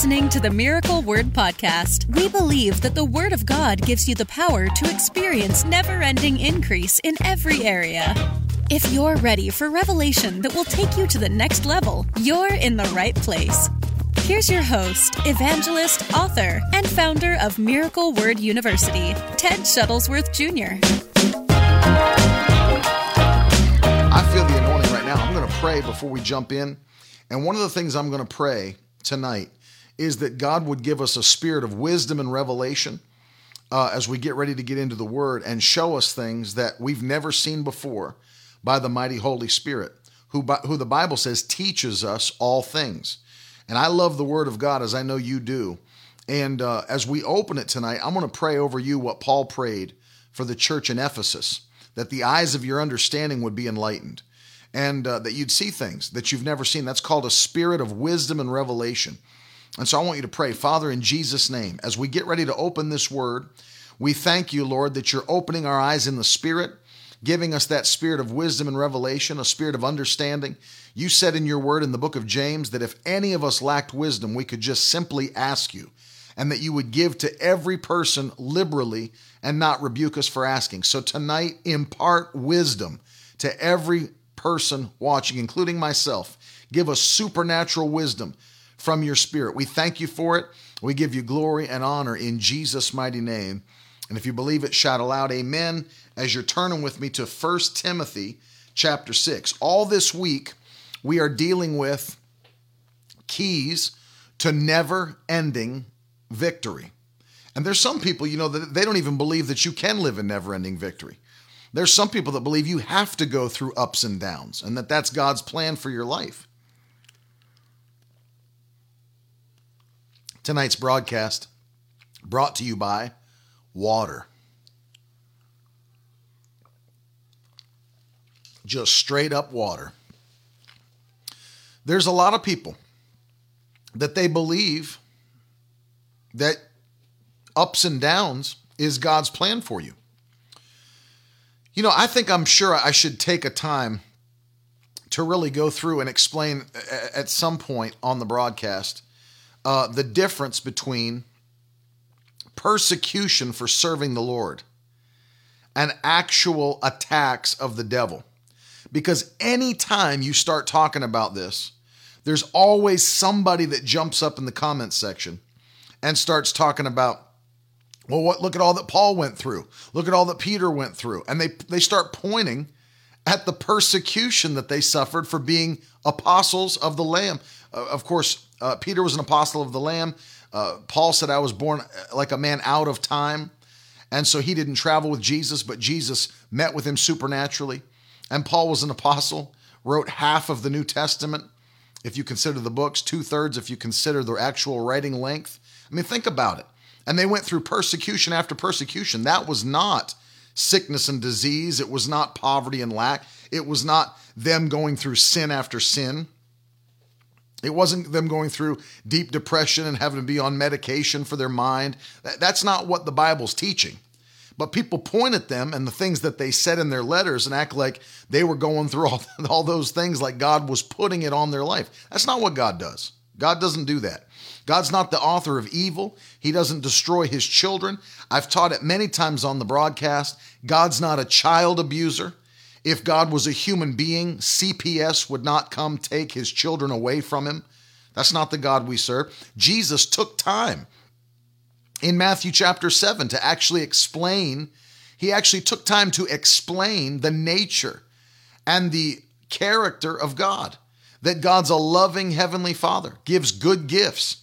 listening to the Miracle Word Podcast. We believe that the Word of God gives you the power to experience never ending increase in every area. If you're ready for revelation that will take you to the next level, you're in the right place. Here's your host, evangelist, author, and founder of Miracle Word University, Ted Shuttlesworth Jr. I feel the anointing right now. I'm going to pray before we jump in. And one of the things I'm going to pray tonight is that God would give us a spirit of wisdom and revelation uh, as we get ready to get into the Word and show us things that we've never seen before by the mighty Holy Spirit, who, by, who the Bible says teaches us all things. And I love the Word of God as I know you do. And uh, as we open it tonight, I'm going to pray over you what Paul prayed for the church in Ephesus that the eyes of your understanding would be enlightened and uh, that you'd see things that you've never seen. That's called a spirit of wisdom and revelation. And so I want you to pray, Father, in Jesus' name, as we get ready to open this word, we thank you, Lord, that you're opening our eyes in the Spirit, giving us that spirit of wisdom and revelation, a spirit of understanding. You said in your word in the book of James that if any of us lacked wisdom, we could just simply ask you, and that you would give to every person liberally and not rebuke us for asking. So tonight, impart wisdom to every person watching, including myself. Give us supernatural wisdom from your spirit. We thank you for it. We give you glory and honor in Jesus' mighty name. And if you believe it, shout aloud, Amen, as you're turning with me to 1 Timothy chapter 6. All this week, we are dealing with keys to never ending victory. And there's some people, you know, that they don't even believe that you can live in never ending victory. There's some people that believe you have to go through ups and downs and that that's God's plan for your life. Tonight's broadcast brought to you by water. Just straight up water. There's a lot of people that they believe that ups and downs is God's plan for you. You know, I think I'm sure I should take a time to really go through and explain at some point on the broadcast uh, the difference between persecution for serving the Lord and actual attacks of the devil. Because anytime you start talking about this, there's always somebody that jumps up in the comments section and starts talking about, well, what look at all that Paul went through. Look at all that Peter went through. And they they start pointing at the persecution that they suffered for being apostles of the Lamb. Uh, of course, uh, Peter was an apostle of the Lamb. Uh, Paul said, I was born uh, like a man out of time. And so he didn't travel with Jesus, but Jesus met with him supernaturally. And Paul was an apostle, wrote half of the New Testament, if you consider the books, two thirds if you consider the actual writing length. I mean, think about it. And they went through persecution after persecution. That was not sickness and disease, it was not poverty and lack, it was not them going through sin after sin. It wasn't them going through deep depression and having to be on medication for their mind. That's not what the Bible's teaching. But people point at them and the things that they said in their letters and act like they were going through all, all those things like God was putting it on their life. That's not what God does. God doesn't do that. God's not the author of evil. He doesn't destroy his children. I've taught it many times on the broadcast. God's not a child abuser. If God was a human being, CPS would not come take his children away from him. That's not the God we serve. Jesus took time in Matthew chapter 7 to actually explain, he actually took time to explain the nature and the character of God. That God's a loving heavenly father, gives good gifts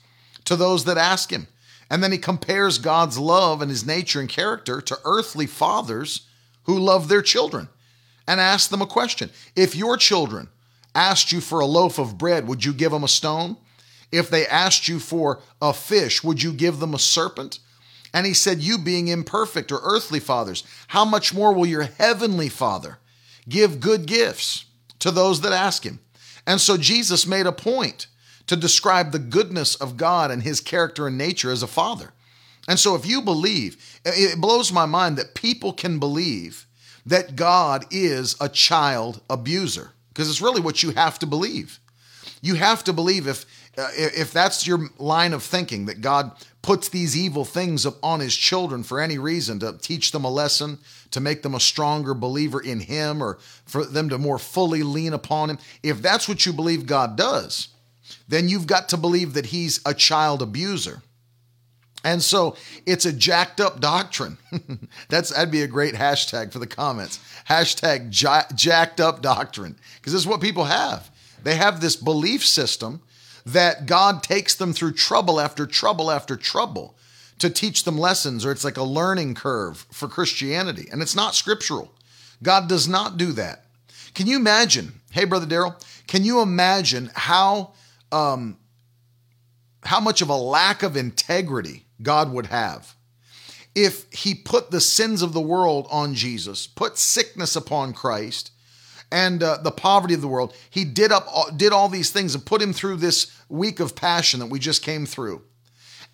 to those that ask him. And then he compares God's love and his nature and character to earthly fathers who love their children and ask them a question. If your children asked you for a loaf of bread, would you give them a stone? If they asked you for a fish, would you give them a serpent? And he said, You being imperfect or earthly fathers, how much more will your heavenly Father give good gifts to those that ask him? And so Jesus made a point to describe the goodness of God and his character and nature as a father. And so if you believe, it blows my mind that people can believe that God is a child abuser because it's really what you have to believe. You have to believe if uh, if that's your line of thinking that God puts these evil things on his children for any reason to teach them a lesson, to make them a stronger believer in him, or for them to more fully lean upon him, if that's what you believe God does, then you've got to believe that he's a child abuser. And so it's a jacked up doctrine. That's that'd be a great hashtag for the comments. Hashtag jacked up doctrine. Because this is what people have. They have this belief system that God takes them through trouble after trouble after trouble to teach them lessons, or it's like a learning curve for Christianity. And it's not scriptural. God does not do that. Can you imagine? Hey, Brother Daryl, can you imagine how um, how much of a lack of integrity God would have if he put the sins of the world on Jesus, put sickness upon Christ, and uh, the poverty of the world. He did up did all these things and put him through this week of passion that we just came through.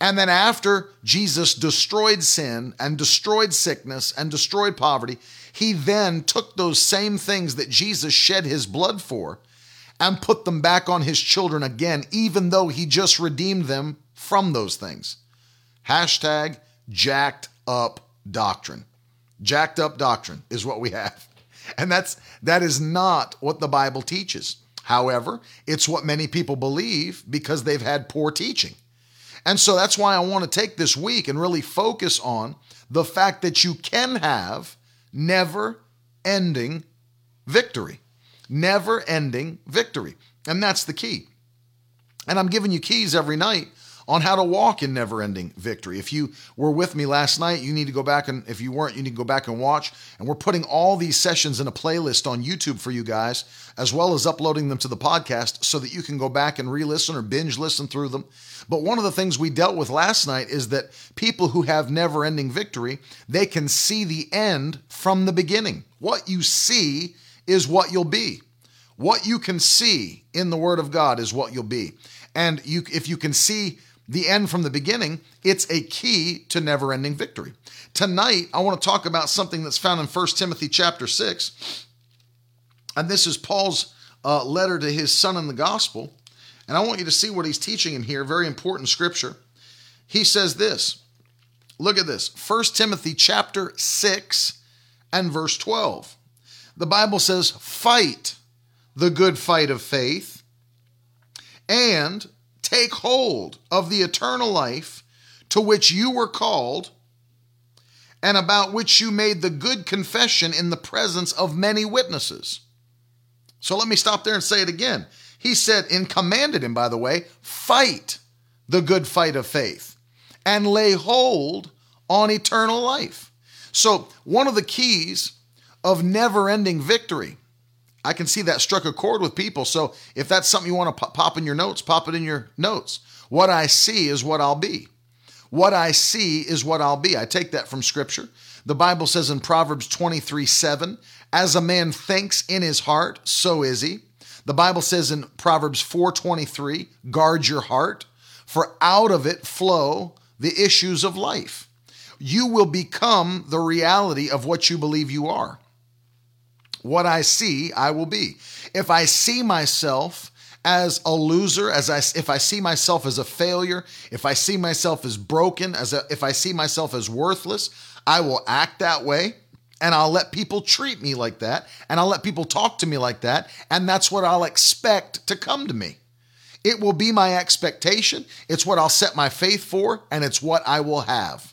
And then after Jesus destroyed sin and destroyed sickness and destroyed poverty, he then took those same things that Jesus shed his blood for and put them back on his children again, even though he just redeemed them from those things. Hashtag jacked up doctrine. Jacked up doctrine is what we have. And that's that is not what the Bible teaches. However, it's what many people believe because they've had poor teaching. And so that's why I want to take this week and really focus on the fact that you can have never ending victory. Never ending victory. And that's the key. And I'm giving you keys every night on how to walk in never ending victory. If you were with me last night, you need to go back and if you weren't, you need to go back and watch. And we're putting all these sessions in a playlist on YouTube for you guys, as well as uploading them to the podcast so that you can go back and re listen or binge listen through them. But one of the things we dealt with last night is that people who have never ending victory, they can see the end from the beginning. What you see is what you'll be. What you can see in the Word of God is what you'll be. And you, if you can see the end from the beginning, it's a key to never-ending victory. Tonight, I want to talk about something that's found in 1 Timothy chapter 6. And this is Paul's uh, letter to his son in the gospel. And I want you to see what he's teaching in here, very important scripture. He says this. Look at this. 1 Timothy chapter 6 and verse 12. The Bible says, "Fight the good fight of faith and take hold of the eternal life to which you were called and about which you made the good confession in the presence of many witnesses. So let me stop there and say it again. He said, and commanded him, by the way, fight the good fight of faith and lay hold on eternal life. So, one of the keys of never ending victory I can see that struck a chord with people. So if that's something you want to pop in your notes, pop it in your notes. What I see is what I'll be. What I see is what I'll be. I take that from scripture. The Bible says in Proverbs 23 7, as a man thinks in his heart, so is he. The Bible says in Proverbs 4:23, guard your heart, for out of it flow the issues of life. You will become the reality of what you believe you are. What I see, I will be. If I see myself as a loser, as I, if I see myself as a failure, if I see myself as broken, as a, if I see myself as worthless, I will act that way and I'll let people treat me like that and I'll let people talk to me like that and that's what I'll expect to come to me. It will be my expectation, it's what I'll set my faith for and it's what I will have.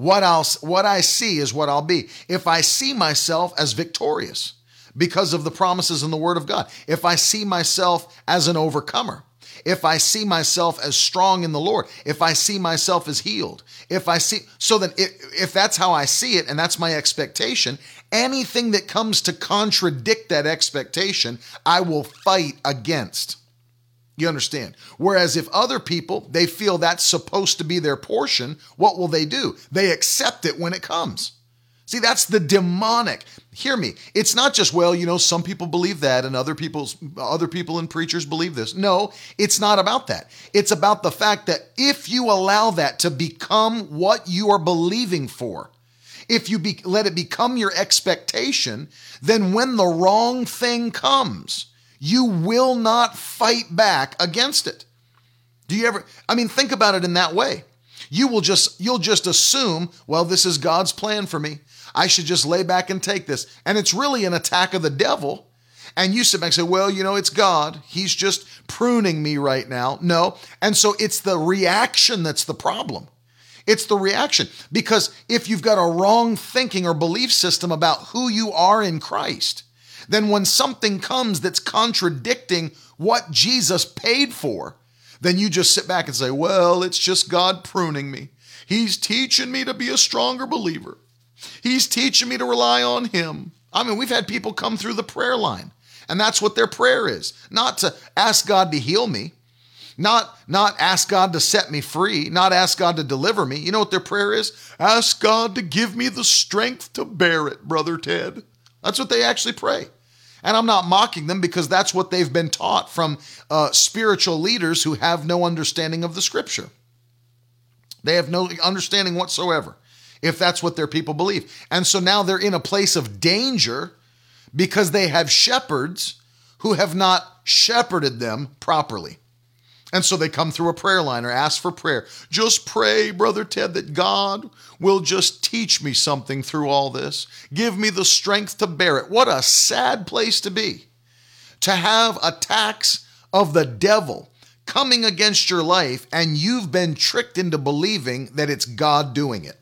What I'll what I see is what I'll be. If I see myself as victorious because of the promises in the word of God, if I see myself as an overcomer, if I see myself as strong in the Lord, if I see myself as healed, if I see, so that if, if that's how I see it and that's my expectation, anything that comes to contradict that expectation, I will fight against. You understand? Whereas if other people, they feel that's supposed to be their portion, what will they do? They accept it when it comes. See, that's the demonic. Hear me. It's not just well, you know, some people believe that and other people's other people and preachers believe this. No, it's not about that. It's about the fact that if you allow that to become what you are believing for, if you be, let it become your expectation, then when the wrong thing comes, you will not fight back against it. Do you ever I mean think about it in that way. You will just you'll just assume, well, this is God's plan for me. I should just lay back and take this. And it's really an attack of the devil. And you sit back and say, well, you know, it's God. He's just pruning me right now. No. And so it's the reaction that's the problem. It's the reaction. Because if you've got a wrong thinking or belief system about who you are in Christ, then when something comes that's contradicting what Jesus paid for, then you just sit back and say, well, it's just God pruning me. He's teaching me to be a stronger believer. He's teaching me to rely on Him. I mean, we've had people come through the prayer line, and that's what their prayer is not to ask God to heal me, not, not ask God to set me free, not ask God to deliver me. You know what their prayer is? Ask God to give me the strength to bear it, Brother Ted. That's what they actually pray. And I'm not mocking them because that's what they've been taught from uh, spiritual leaders who have no understanding of the scripture. They have no understanding whatsoever if that's what their people believe. And so now they're in a place of danger because they have shepherds who have not shepherded them properly. And so they come through a prayer line or ask for prayer. Just pray, Brother Ted, that God will just teach me something through all this. Give me the strength to bear it. What a sad place to be. To have attacks of the devil coming against your life and you've been tricked into believing that it's God doing it.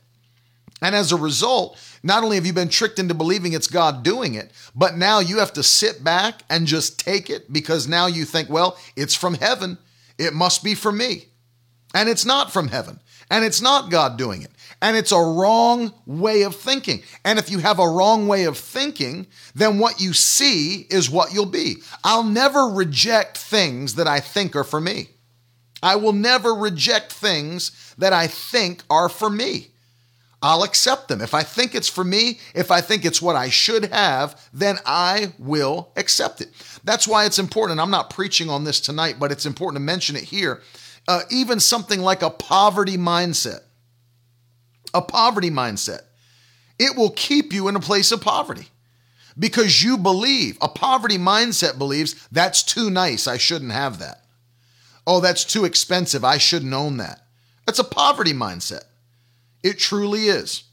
And as a result, not only have you been tricked into believing it's God doing it, but now you have to sit back and just take it because now you think, well, it's from heaven. It must be from me. And it's not from heaven. And it's not God doing it. And it's a wrong way of thinking. And if you have a wrong way of thinking, then what you see is what you'll be. I'll never reject things that I think are for me. I will never reject things that I think are for me. I'll accept them. If I think it's for me, if I think it's what I should have, then I will accept it. That's why it's important. I'm not preaching on this tonight, but it's important to mention it here. Uh, even something like a poverty mindset. A poverty mindset. It will keep you in a place of poverty because you believe, a poverty mindset believes that's too nice. I shouldn't have that. Oh, that's too expensive. I shouldn't own that. That's a poverty mindset. It truly is.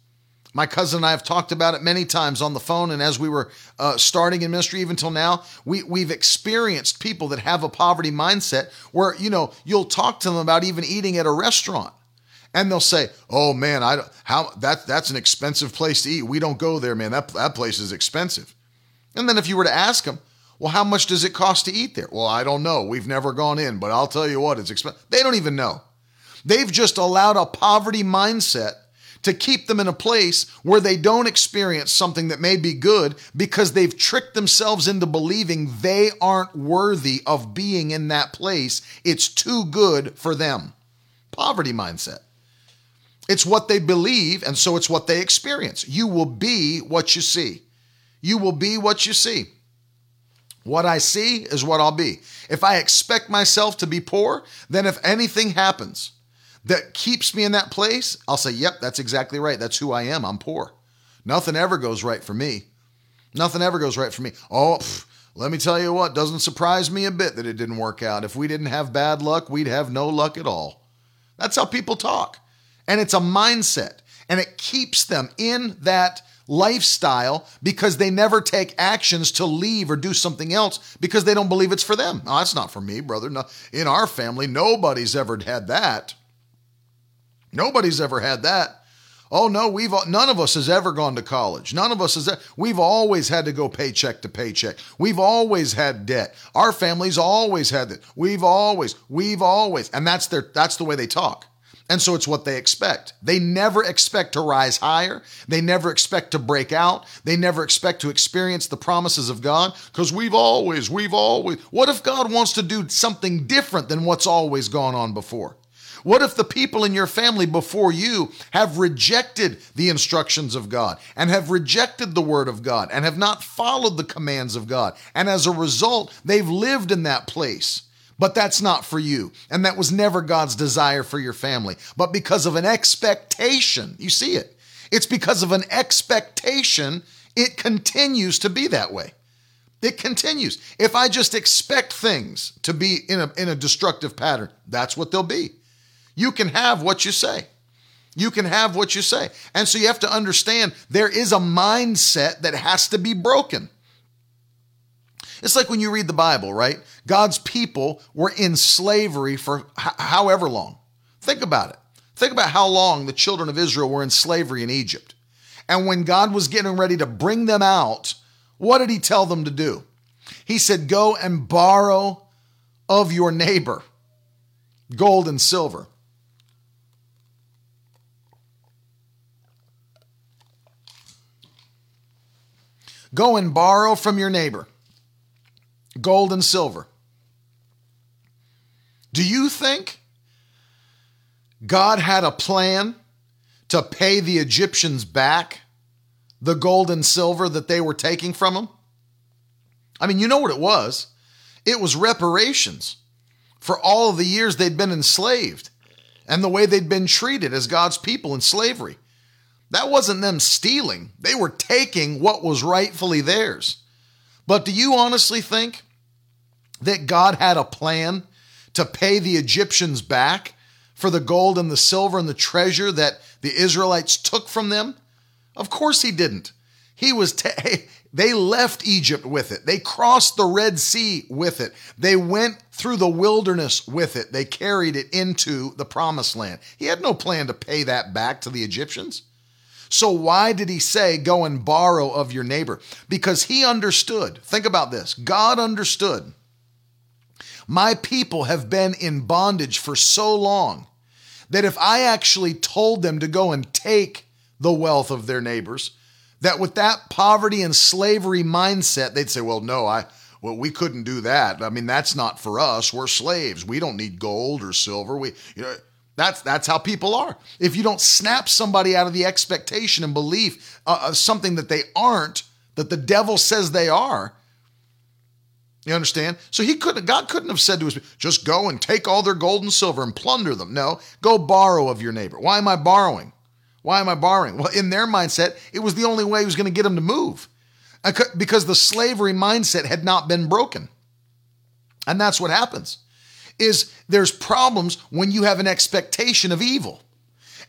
My cousin and I have talked about it many times on the phone, and as we were uh, starting in ministry, even till now, we we've experienced people that have a poverty mindset where you know you'll talk to them about even eating at a restaurant, and they'll say, "Oh man, I don't, how that that's an expensive place to eat. We don't go there, man. That that place is expensive." And then if you were to ask them, "Well, how much does it cost to eat there?" Well, I don't know. We've never gone in, but I'll tell you what, it's expensive. They don't even know. They've just allowed a poverty mindset to keep them in a place where they don't experience something that may be good because they've tricked themselves into believing they aren't worthy of being in that place. It's too good for them. Poverty mindset. It's what they believe, and so it's what they experience. You will be what you see. You will be what you see. What I see is what I'll be. If I expect myself to be poor, then if anything happens, that keeps me in that place, I'll say, yep, that's exactly right. That's who I am. I'm poor. Nothing ever goes right for me. Nothing ever goes right for me. Oh, pff, let me tell you what, doesn't surprise me a bit that it didn't work out. If we didn't have bad luck, we'd have no luck at all. That's how people talk. And it's a mindset, and it keeps them in that lifestyle because they never take actions to leave or do something else because they don't believe it's for them. No, that's not for me, brother. No, in our family, nobody's ever had that. Nobody's ever had that. Oh no, we've none of us has ever gone to college. None of us has. We've always had to go paycheck to paycheck. We've always had debt. Our families always had that. We've always, we've always, and that's their that's the way they talk. And so it's what they expect. They never expect to rise higher. They never expect to break out. They never expect to experience the promises of God because we've always, we've always. What if God wants to do something different than what's always gone on before? What if the people in your family before you have rejected the instructions of God and have rejected the word of God and have not followed the commands of God? And as a result, they've lived in that place. But that's not for you. And that was never God's desire for your family. But because of an expectation, you see it. It's because of an expectation, it continues to be that way. It continues. If I just expect things to be in a, in a destructive pattern, that's what they'll be. You can have what you say. You can have what you say. And so you have to understand there is a mindset that has to be broken. It's like when you read the Bible, right? God's people were in slavery for h- however long. Think about it. Think about how long the children of Israel were in slavery in Egypt. And when God was getting ready to bring them out, what did he tell them to do? He said, Go and borrow of your neighbor gold and silver. Go and borrow from your neighbor gold and silver. Do you think God had a plan to pay the Egyptians back the gold and silver that they were taking from them? I mean, you know what it was. It was reparations for all of the years they'd been enslaved and the way they'd been treated as God's people in slavery. That wasn't them stealing, they were taking what was rightfully theirs. But do you honestly think that God had a plan to pay the Egyptians back for the gold and the silver and the treasure that the Israelites took from them? Of course he didn't. He was they left Egypt with it. They crossed the Red Sea with it. They went through the wilderness with it. They carried it into the promised land. He had no plan to pay that back to the Egyptians. So, why did he say, go and borrow of your neighbor? Because he understood. Think about this God understood. My people have been in bondage for so long that if I actually told them to go and take the wealth of their neighbors, that with that poverty and slavery mindset, they'd say, well, no, I. Well, we couldn't do that. I mean, that's not for us. We're slaves. We don't need gold or silver. We, you know, that's that's how people are. If you don't snap somebody out of the expectation and belief uh, of something that they aren't, that the devil says they are, you understand? So he couldn't. God couldn't have said to us, "Just go and take all their gold and silver and plunder them." No, go borrow of your neighbor. Why am I borrowing? Why am I borrowing? Well, in their mindset, it was the only way he was going to get them to move, because the slavery mindset had not been broken, and that's what happens is there's problems when you have an expectation of evil.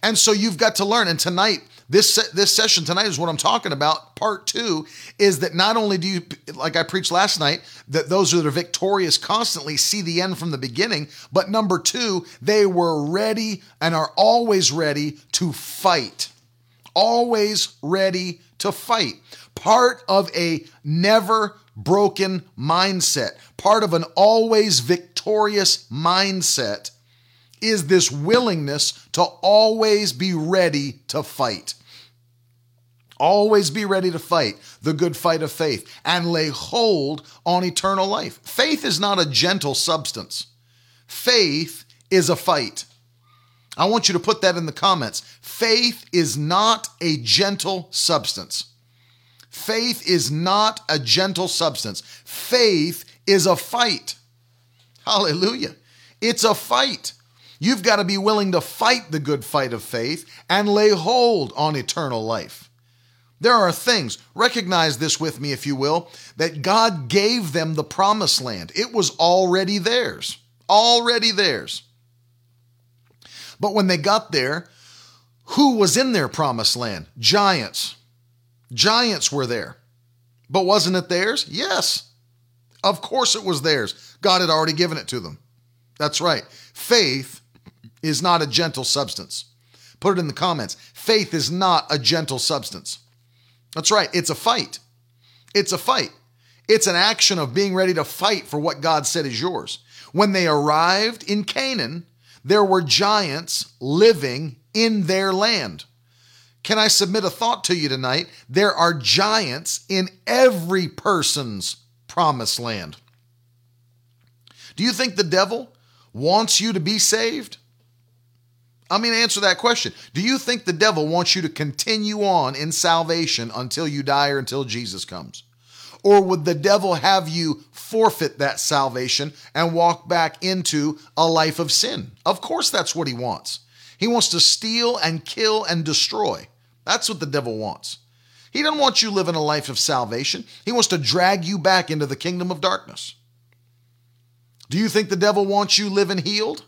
And so you've got to learn. And tonight, this this session tonight is what I'm talking about. Part two is that not only do you, like I preached last night, that those that are victorious constantly see the end from the beginning, but number two, they were ready and are always ready to fight. Always ready to fight. Part of a never broken mindset, part of an always victorious mindset is this willingness to always be ready to fight. Always be ready to fight the good fight of faith and lay hold on eternal life. Faith is not a gentle substance, faith is a fight. I want you to put that in the comments. Faith is not a gentle substance. Faith is not a gentle substance. Faith is a fight. Hallelujah. It's a fight. You've got to be willing to fight the good fight of faith and lay hold on eternal life. There are things, recognize this with me if you will, that God gave them the promised land. It was already theirs, already theirs. But when they got there, who was in their promised land? Giants. Giants were there. But wasn't it theirs? Yes. Of course it was theirs. God had already given it to them. That's right. Faith is not a gentle substance. Put it in the comments. Faith is not a gentle substance. That's right. It's a fight. It's a fight. It's an action of being ready to fight for what God said is yours. When they arrived in Canaan, there were giants living in their land. Can I submit a thought to you tonight? There are giants in every person's promised land. Do you think the devil wants you to be saved? I mean, answer that question. Do you think the devil wants you to continue on in salvation until you die or until Jesus comes? Or would the devil have you forfeit that salvation and walk back into a life of sin? Of course, that's what he wants. He wants to steal and kill and destroy. That's what the devil wants. He doesn't want you living a life of salvation. He wants to drag you back into the kingdom of darkness. Do you think the devil wants you living healed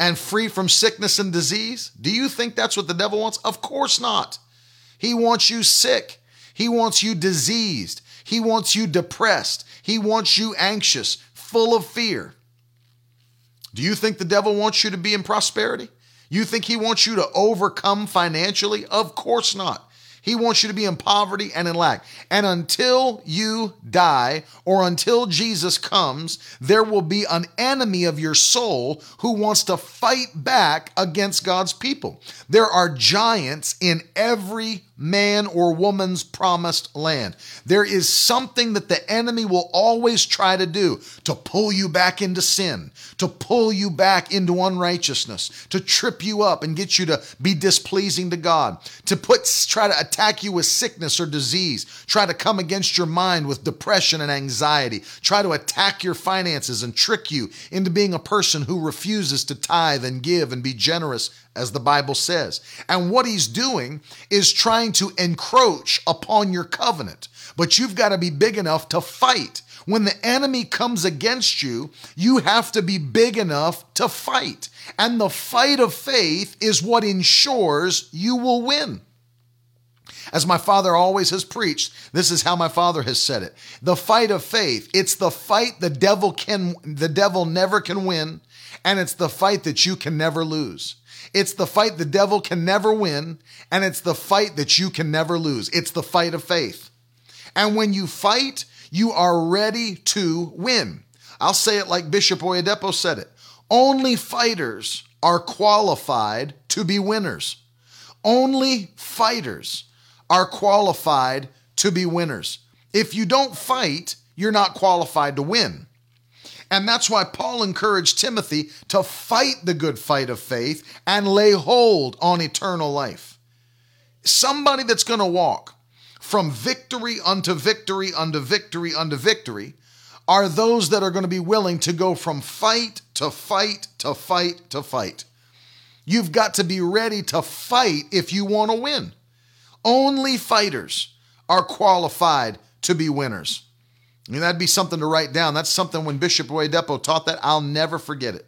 and free from sickness and disease? Do you think that's what the devil wants? Of course not. He wants you sick. He wants you diseased. He wants you depressed. He wants you anxious, full of fear. Do you think the devil wants you to be in prosperity? You think he wants you to overcome financially? Of course not. He wants you to be in poverty and in lack. And until you die or until Jesus comes, there will be an enemy of your soul who wants to fight back against God's people. There are giants in every man or woman's promised land. There is something that the enemy will always try to do to pull you back into sin, to pull you back into unrighteousness, to trip you up and get you to be displeasing to God, to put try to attack you with sickness or disease, try to come against your mind with depression and anxiety, try to attack your finances and trick you into being a person who refuses to tithe and give and be generous as the Bible says. And what he's doing is trying to encroach upon your covenant. But you've got to be big enough to fight. When the enemy comes against you, you have to be big enough to fight. And the fight of faith is what ensures you will win. As my father always has preached, this is how my father has said it. The fight of faith, it's the fight the devil can the devil never can win, and it's the fight that you can never lose. It's the fight the devil can never win, and it's the fight that you can never lose. It's the fight of faith. And when you fight, you are ready to win. I'll say it like Bishop Oyedepo said it. Only fighters are qualified to be winners. Only fighters are qualified to be winners. If you don't fight, you're not qualified to win. And that's why Paul encouraged Timothy to fight the good fight of faith and lay hold on eternal life. Somebody that's going to walk from victory unto victory unto victory unto victory are those that are going to be willing to go from fight to fight to fight to fight. You've got to be ready to fight if you want to win. Only fighters are qualified to be winners. Mean, that'd be something to write down. That's something when Bishop Oyedepo taught that, I'll never forget it.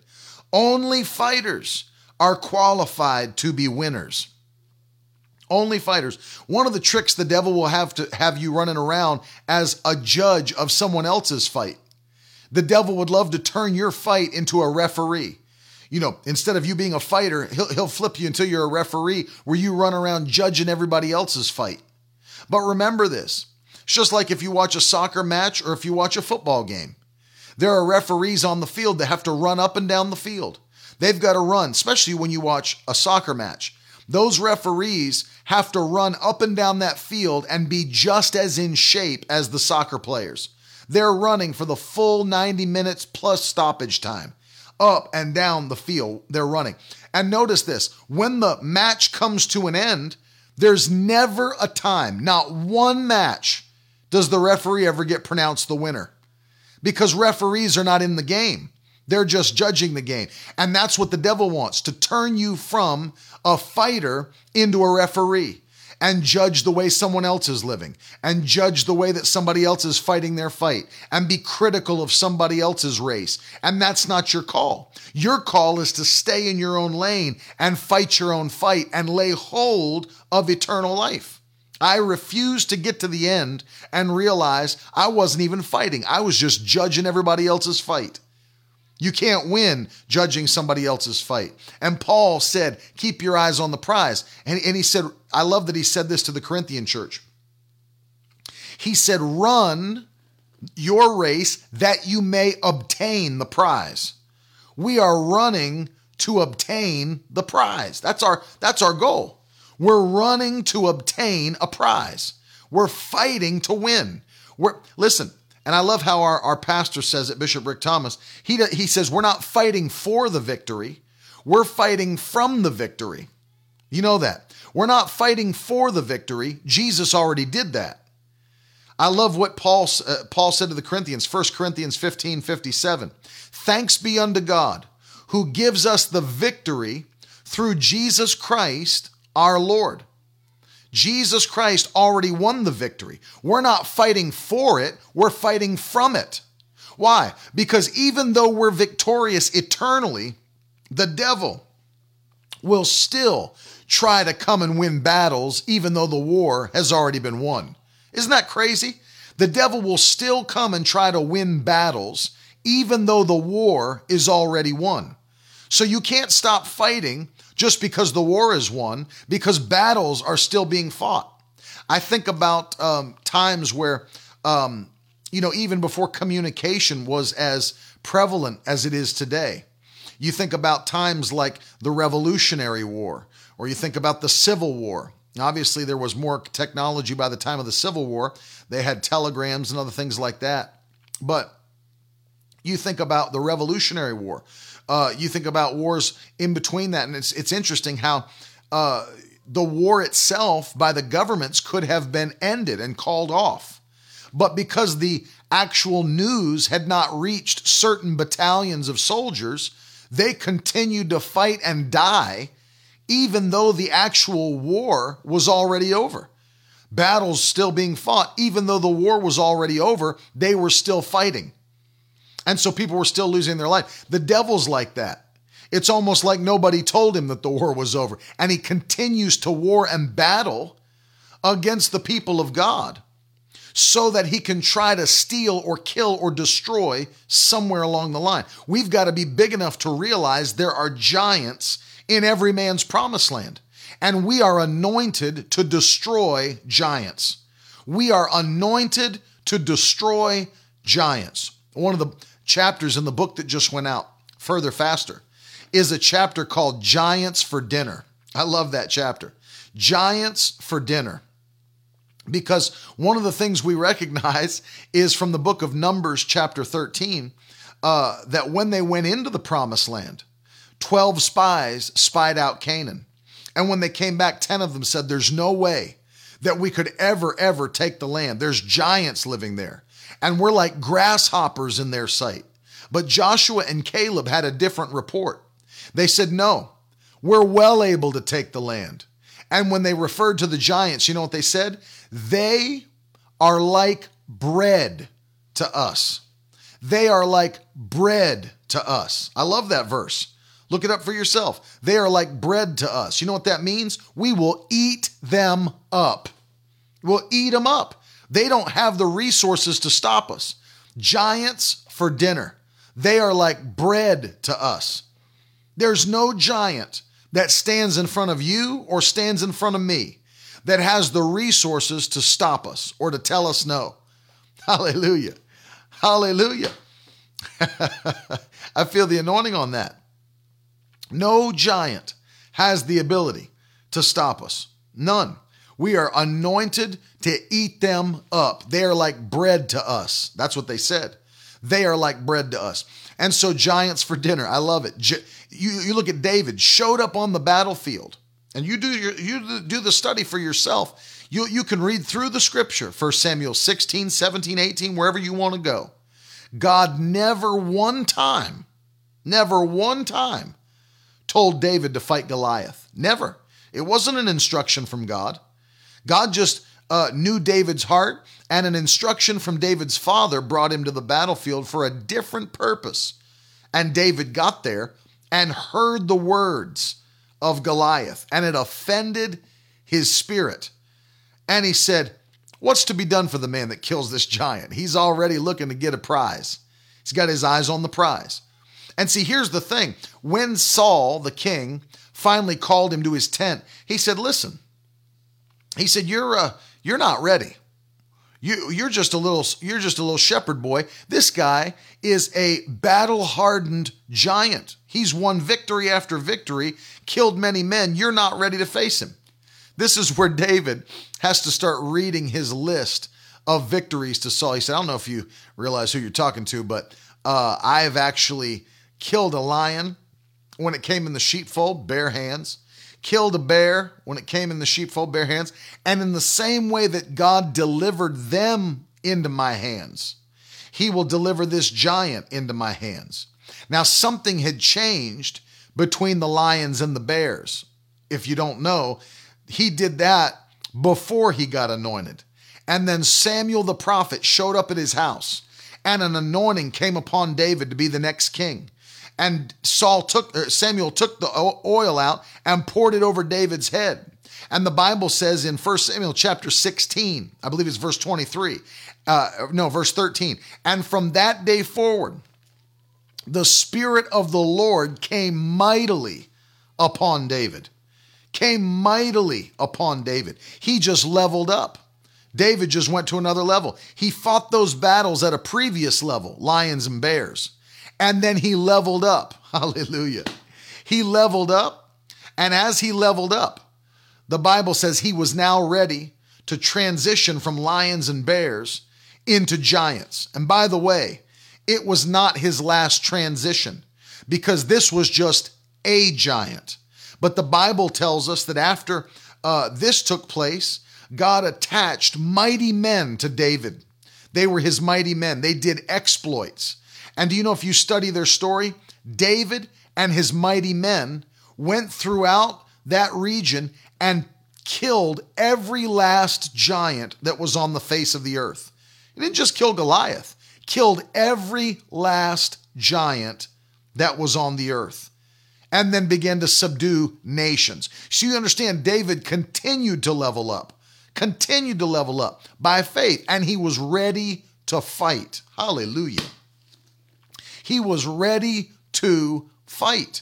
Only fighters are qualified to be winners. Only fighters. One of the tricks the devil will have to have you running around as a judge of someone else's fight. The devil would love to turn your fight into a referee. You know, instead of you being a fighter, he'll, he'll flip you until you're a referee where you run around judging everybody else's fight. But remember this it's just like if you watch a soccer match or if you watch a football game. There are referees on the field that have to run up and down the field. They've got to run, especially when you watch a soccer match. Those referees have to run up and down that field and be just as in shape as the soccer players. They're running for the full 90 minutes plus stoppage time. Up and down the field, they're running. And notice this when the match comes to an end, there's never a time, not one match does the referee ever get pronounced the winner? Because referees are not in the game. They're just judging the game. And that's what the devil wants to turn you from a fighter into a referee and judge the way someone else is living and judge the way that somebody else is fighting their fight and be critical of somebody else's race. And that's not your call. Your call is to stay in your own lane and fight your own fight and lay hold of eternal life. I refused to get to the end and realize I wasn't even fighting. I was just judging everybody else's fight. You can't win judging somebody else's fight. And Paul said, Keep your eyes on the prize. And, and he said, I love that he said this to the Corinthian church. He said, Run your race that you may obtain the prize. We are running to obtain the prize. That's our that's our goal. We're running to obtain a prize. We're fighting to win. We're listen, and I love how our, our pastor says it, Bishop Rick Thomas. He, he says, We're not fighting for the victory, we're fighting from the victory. You know that. We're not fighting for the victory. Jesus already did that. I love what Paul, uh, Paul said to the Corinthians, 1 Corinthians 15 57. Thanks be unto God who gives us the victory through Jesus Christ our Lord. Jesus Christ already won the victory. We're not fighting for it, we're fighting from it. Why? Because even though we're victorious eternally, the devil will still try to come and win battles, even though the war has already been won. Isn't that crazy? The devil will still come and try to win battles, even though the war is already won. So you can't stop fighting just because the war is won, because battles are still being fought. I think about um, times where, um, you know, even before communication was as prevalent as it is today. You think about times like the Revolutionary War, or you think about the Civil War. Obviously, there was more technology by the time of the Civil War. They had telegrams and other things like that. But you think about the Revolutionary War. Uh, you think about wars in between that, and it's it's interesting how uh, the war itself by the governments could have been ended and called off, but because the actual news had not reached certain battalions of soldiers, they continued to fight and die, even though the actual war was already over. Battles still being fought, even though the war was already over, they were still fighting. And so people were still losing their life. The devil's like that. It's almost like nobody told him that the war was over. And he continues to war and battle against the people of God so that he can try to steal or kill or destroy somewhere along the line. We've got to be big enough to realize there are giants in every man's promised land. And we are anointed to destroy giants. We are anointed to destroy giants. One of the chapters in the book that just went out, Further Faster, is a chapter called Giants for Dinner. I love that chapter. Giants for Dinner. Because one of the things we recognize is from the book of Numbers, chapter 13, uh, that when they went into the promised land, 12 spies spied out Canaan. And when they came back, 10 of them said, There's no way that we could ever, ever take the land. There's giants living there and we're like grasshoppers in their sight. But Joshua and Caleb had a different report. They said, No, we're well able to take the land. And when they referred to the giants, you know what they said? They are like bread to us. They are like bread to us. I love that verse. Look it up for yourself. They are like bread to us. You know what that means? We will eat them up. We'll eat them up. They don't have the resources to stop us. Giants for dinner. They are like bread to us. There's no giant that stands in front of you or stands in front of me that has the resources to stop us or to tell us no. Hallelujah. Hallelujah. I feel the anointing on that. No giant has the ability to stop us. None. We are anointed to eat them up. They are like bread to us. That's what they said. They are like bread to us. And so, giants for dinner. I love it. You, you look at David, showed up on the battlefield, and you do your, you do the study for yourself. You, you can read through the scripture, 1 Samuel 16, 17, 18, wherever you want to go. God never one time, never one time told David to fight Goliath. Never. It wasn't an instruction from God. God just uh, knew David's heart, and an instruction from David's father brought him to the battlefield for a different purpose. And David got there and heard the words of Goliath, and it offended his spirit. And he said, What's to be done for the man that kills this giant? He's already looking to get a prize. He's got his eyes on the prize. And see, here's the thing when Saul, the king, finally called him to his tent, he said, Listen, he said, "You're uh, you're not ready. You you're just a little you're just a little shepherd boy. This guy is a battle-hardened giant. He's won victory after victory, killed many men. You're not ready to face him." This is where David has to start reading his list of victories to Saul. He said, "I don't know if you realize who you're talking to, but uh, I have actually killed a lion when it came in the sheepfold, bare hands." Killed a bear when it came in the sheepfold, bare hands, and in the same way that God delivered them into my hands, he will deliver this giant into my hands. Now, something had changed between the lions and the bears. If you don't know, he did that before he got anointed. And then Samuel the prophet showed up at his house, and an anointing came upon David to be the next king. And Saul took Samuel took the oil out and poured it over David's head. And the Bible says in 1 Samuel chapter 16, I believe it's verse 23, uh, no, verse 13. And from that day forward, the Spirit of the Lord came mightily upon David. Came mightily upon David. He just leveled up. David just went to another level. He fought those battles at a previous level, lions and bears, and then he leveled up. Hallelujah. He leveled up, and as he leveled up, the Bible says he was now ready to transition from lions and bears into giants. And by the way, it was not his last transition because this was just a giant. But the Bible tells us that after uh, this took place, God attached mighty men to David. They were his mighty men, they did exploits. And do you know if you study their story, David and his mighty men went throughout that region and killed every last giant that was on the face of the earth. He didn't just kill Goliath, killed every last giant that was on the earth and then began to subdue nations. So you understand, David continued to level up, continued to level up by faith, and he was ready to fight. Hallelujah. He was ready to fight.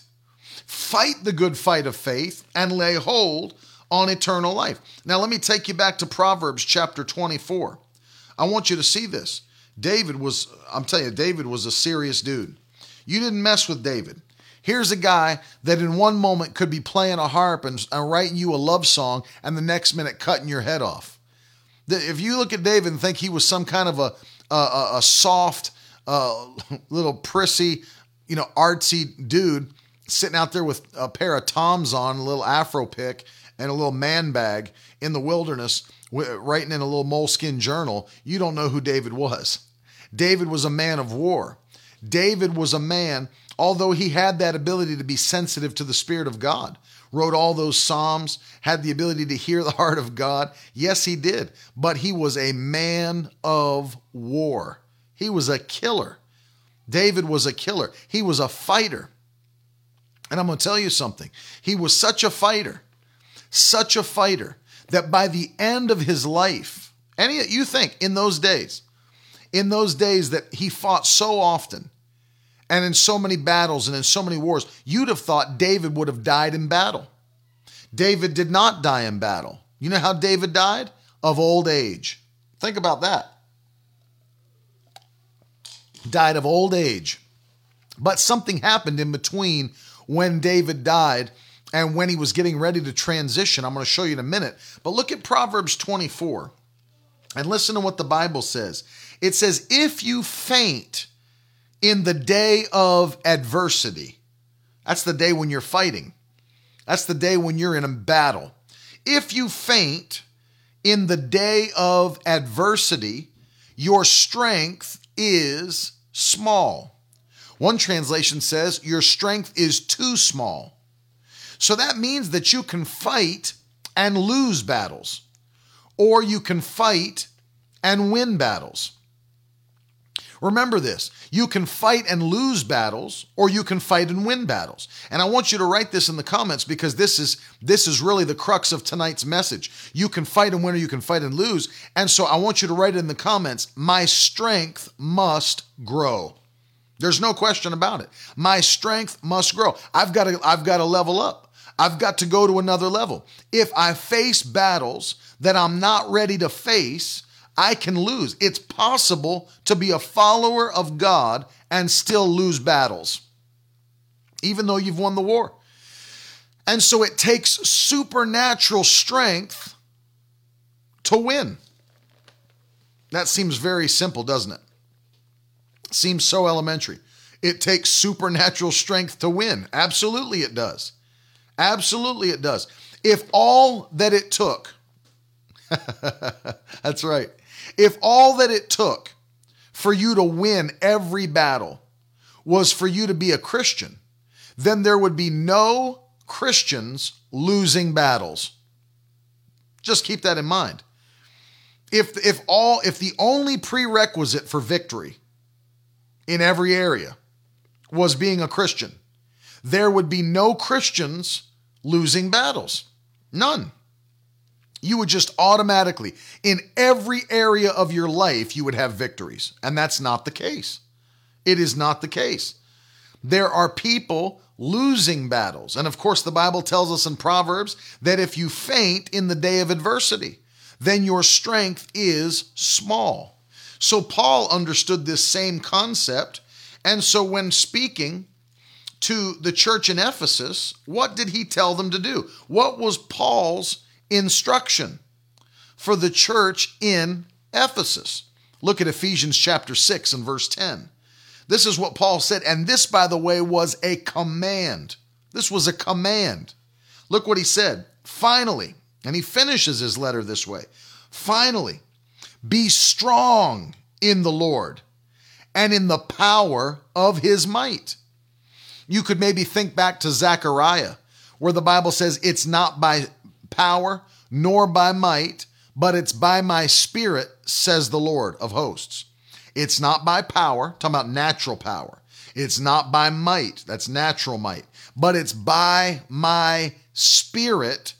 Fight the good fight of faith and lay hold on eternal life. Now, let me take you back to Proverbs chapter 24. I want you to see this. David was, I'm telling you, David was a serious dude. You didn't mess with David. Here's a guy that in one moment could be playing a harp and, and writing you a love song, and the next minute cutting your head off. If you look at David and think he was some kind of a a, a soft, uh, little prissy, you know, artsy dude sitting out there with a pair of toms on, a little afro pick, and a little man bag in the wilderness, writing in a little moleskin journal, you don't know who David was. David was a man of war. David was a man, although he had that ability to be sensitive to the Spirit of God, wrote all those Psalms, had the ability to hear the heart of God. Yes, he did. But he was a man of war. He was a killer. David was a killer. He was a fighter. And I'm going to tell you something. He was such a fighter, such a fighter, that by the end of his life, any you think in those days, in those days that he fought so often and in so many battles and in so many wars, you'd have thought David would have died in battle. David did not die in battle. You know how David died? Of old age. Think about that. Died of old age. But something happened in between when David died and when he was getting ready to transition. I'm going to show you in a minute. But look at Proverbs 24 and listen to what the Bible says. It says, If you faint in the day of adversity, that's the day when you're fighting, that's the day when you're in a battle. If you faint in the day of adversity, your strength is small. One translation says, Your strength is too small. So that means that you can fight and lose battles, or you can fight and win battles. Remember this you can fight and lose battles, or you can fight and win battles. And I want you to write this in the comments because this is this is really the crux of tonight's message. You can fight and win, or you can fight and lose. And so I want you to write it in the comments, my strength must grow. There's no question about it. My strength must grow. I've got to I've got to level up. I've got to go to another level. If I face battles that I'm not ready to face, I can lose. It's possible to be a follower of God and still lose battles, even though you've won the war. And so it takes supernatural strength to win. That seems very simple, doesn't it? Seems so elementary. It takes supernatural strength to win. Absolutely, it does. Absolutely, it does. If all that it took, that's right. If all that it took for you to win every battle was for you to be a Christian, then there would be no Christians losing battles. Just keep that in mind. If if all if the only prerequisite for victory in every area was being a Christian, there would be no Christians losing battles. None. You would just automatically, in every area of your life, you would have victories. And that's not the case. It is not the case. There are people losing battles. And of course, the Bible tells us in Proverbs that if you faint in the day of adversity, then your strength is small. So Paul understood this same concept. And so when speaking to the church in Ephesus, what did he tell them to do? What was Paul's instruction for the church in Ephesus? Look at Ephesians chapter 6 and verse 10. This is what Paul said, and this, by the way, was a command. This was a command. Look what he said. Finally, and he finishes his letter this way finally, be strong in the Lord and in the power of his might. You could maybe think back to Zechariah, where the Bible says, It's not by power nor by might, but it's by my spirit, says the Lord of hosts. It's not by power, talking about natural power. It's not by might, that's natural might, but it's by my spirit,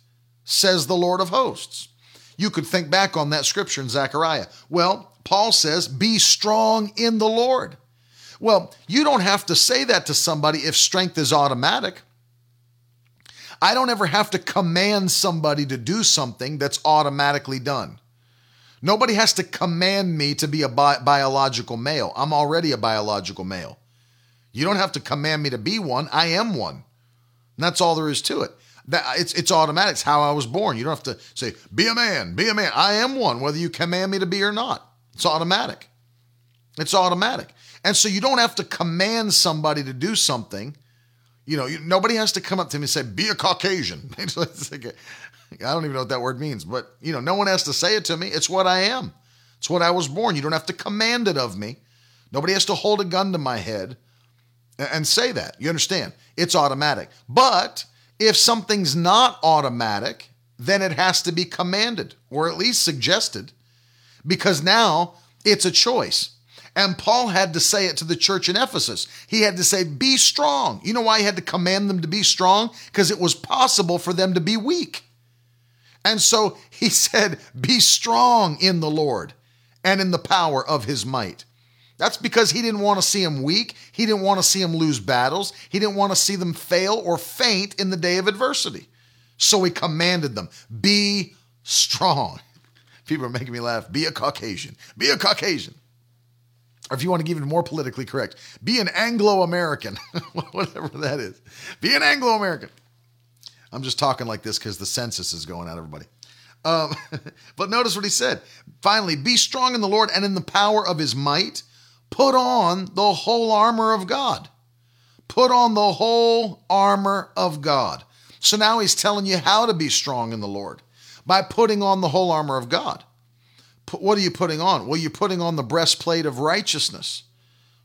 says the Lord of hosts. You could think back on that scripture in Zechariah. Well, Paul says, Be strong in the Lord. Well, you don't have to say that to somebody if strength is automatic. I don't ever have to command somebody to do something that's automatically done. Nobody has to command me to be a bi- biological male. I'm already a biological male. You don't have to command me to be one. I am one. And that's all there is to it. That it's it's automatic. It's how I was born. You don't have to say, be a man, be a man. I am one, whether you command me to be or not. It's automatic. It's automatic. And so you don't have to command somebody to do something. You know, you, nobody has to come up to me and say, be a Caucasian. I don't even know what that word means, but you know, no one has to say it to me. It's what I am. It's what I was born. You don't have to command it of me. Nobody has to hold a gun to my head and say that. You understand? It's automatic. But if something's not automatic, then it has to be commanded or at least suggested because now it's a choice. And Paul had to say it to the church in Ephesus. He had to say, Be strong. You know why he had to command them to be strong? Because it was possible for them to be weak. And so he said, Be strong in the Lord and in the power of his might. That's because he didn't want to see them weak. He didn't want to see them lose battles. He didn't want to see them fail or faint in the day of adversity. So he commanded them, Be strong. People are making me laugh. Be a Caucasian. Be a Caucasian. Or if you want to get even more politically correct, be an Anglo American, whatever that is. Be an Anglo American. I'm just talking like this because the census is going out, everybody. Um, but notice what he said. Finally, be strong in the Lord and in the power of his might. Put on the whole armor of God. Put on the whole armor of God. So now he's telling you how to be strong in the Lord by putting on the whole armor of God. What are you putting on? Well, you're putting on the breastplate of righteousness.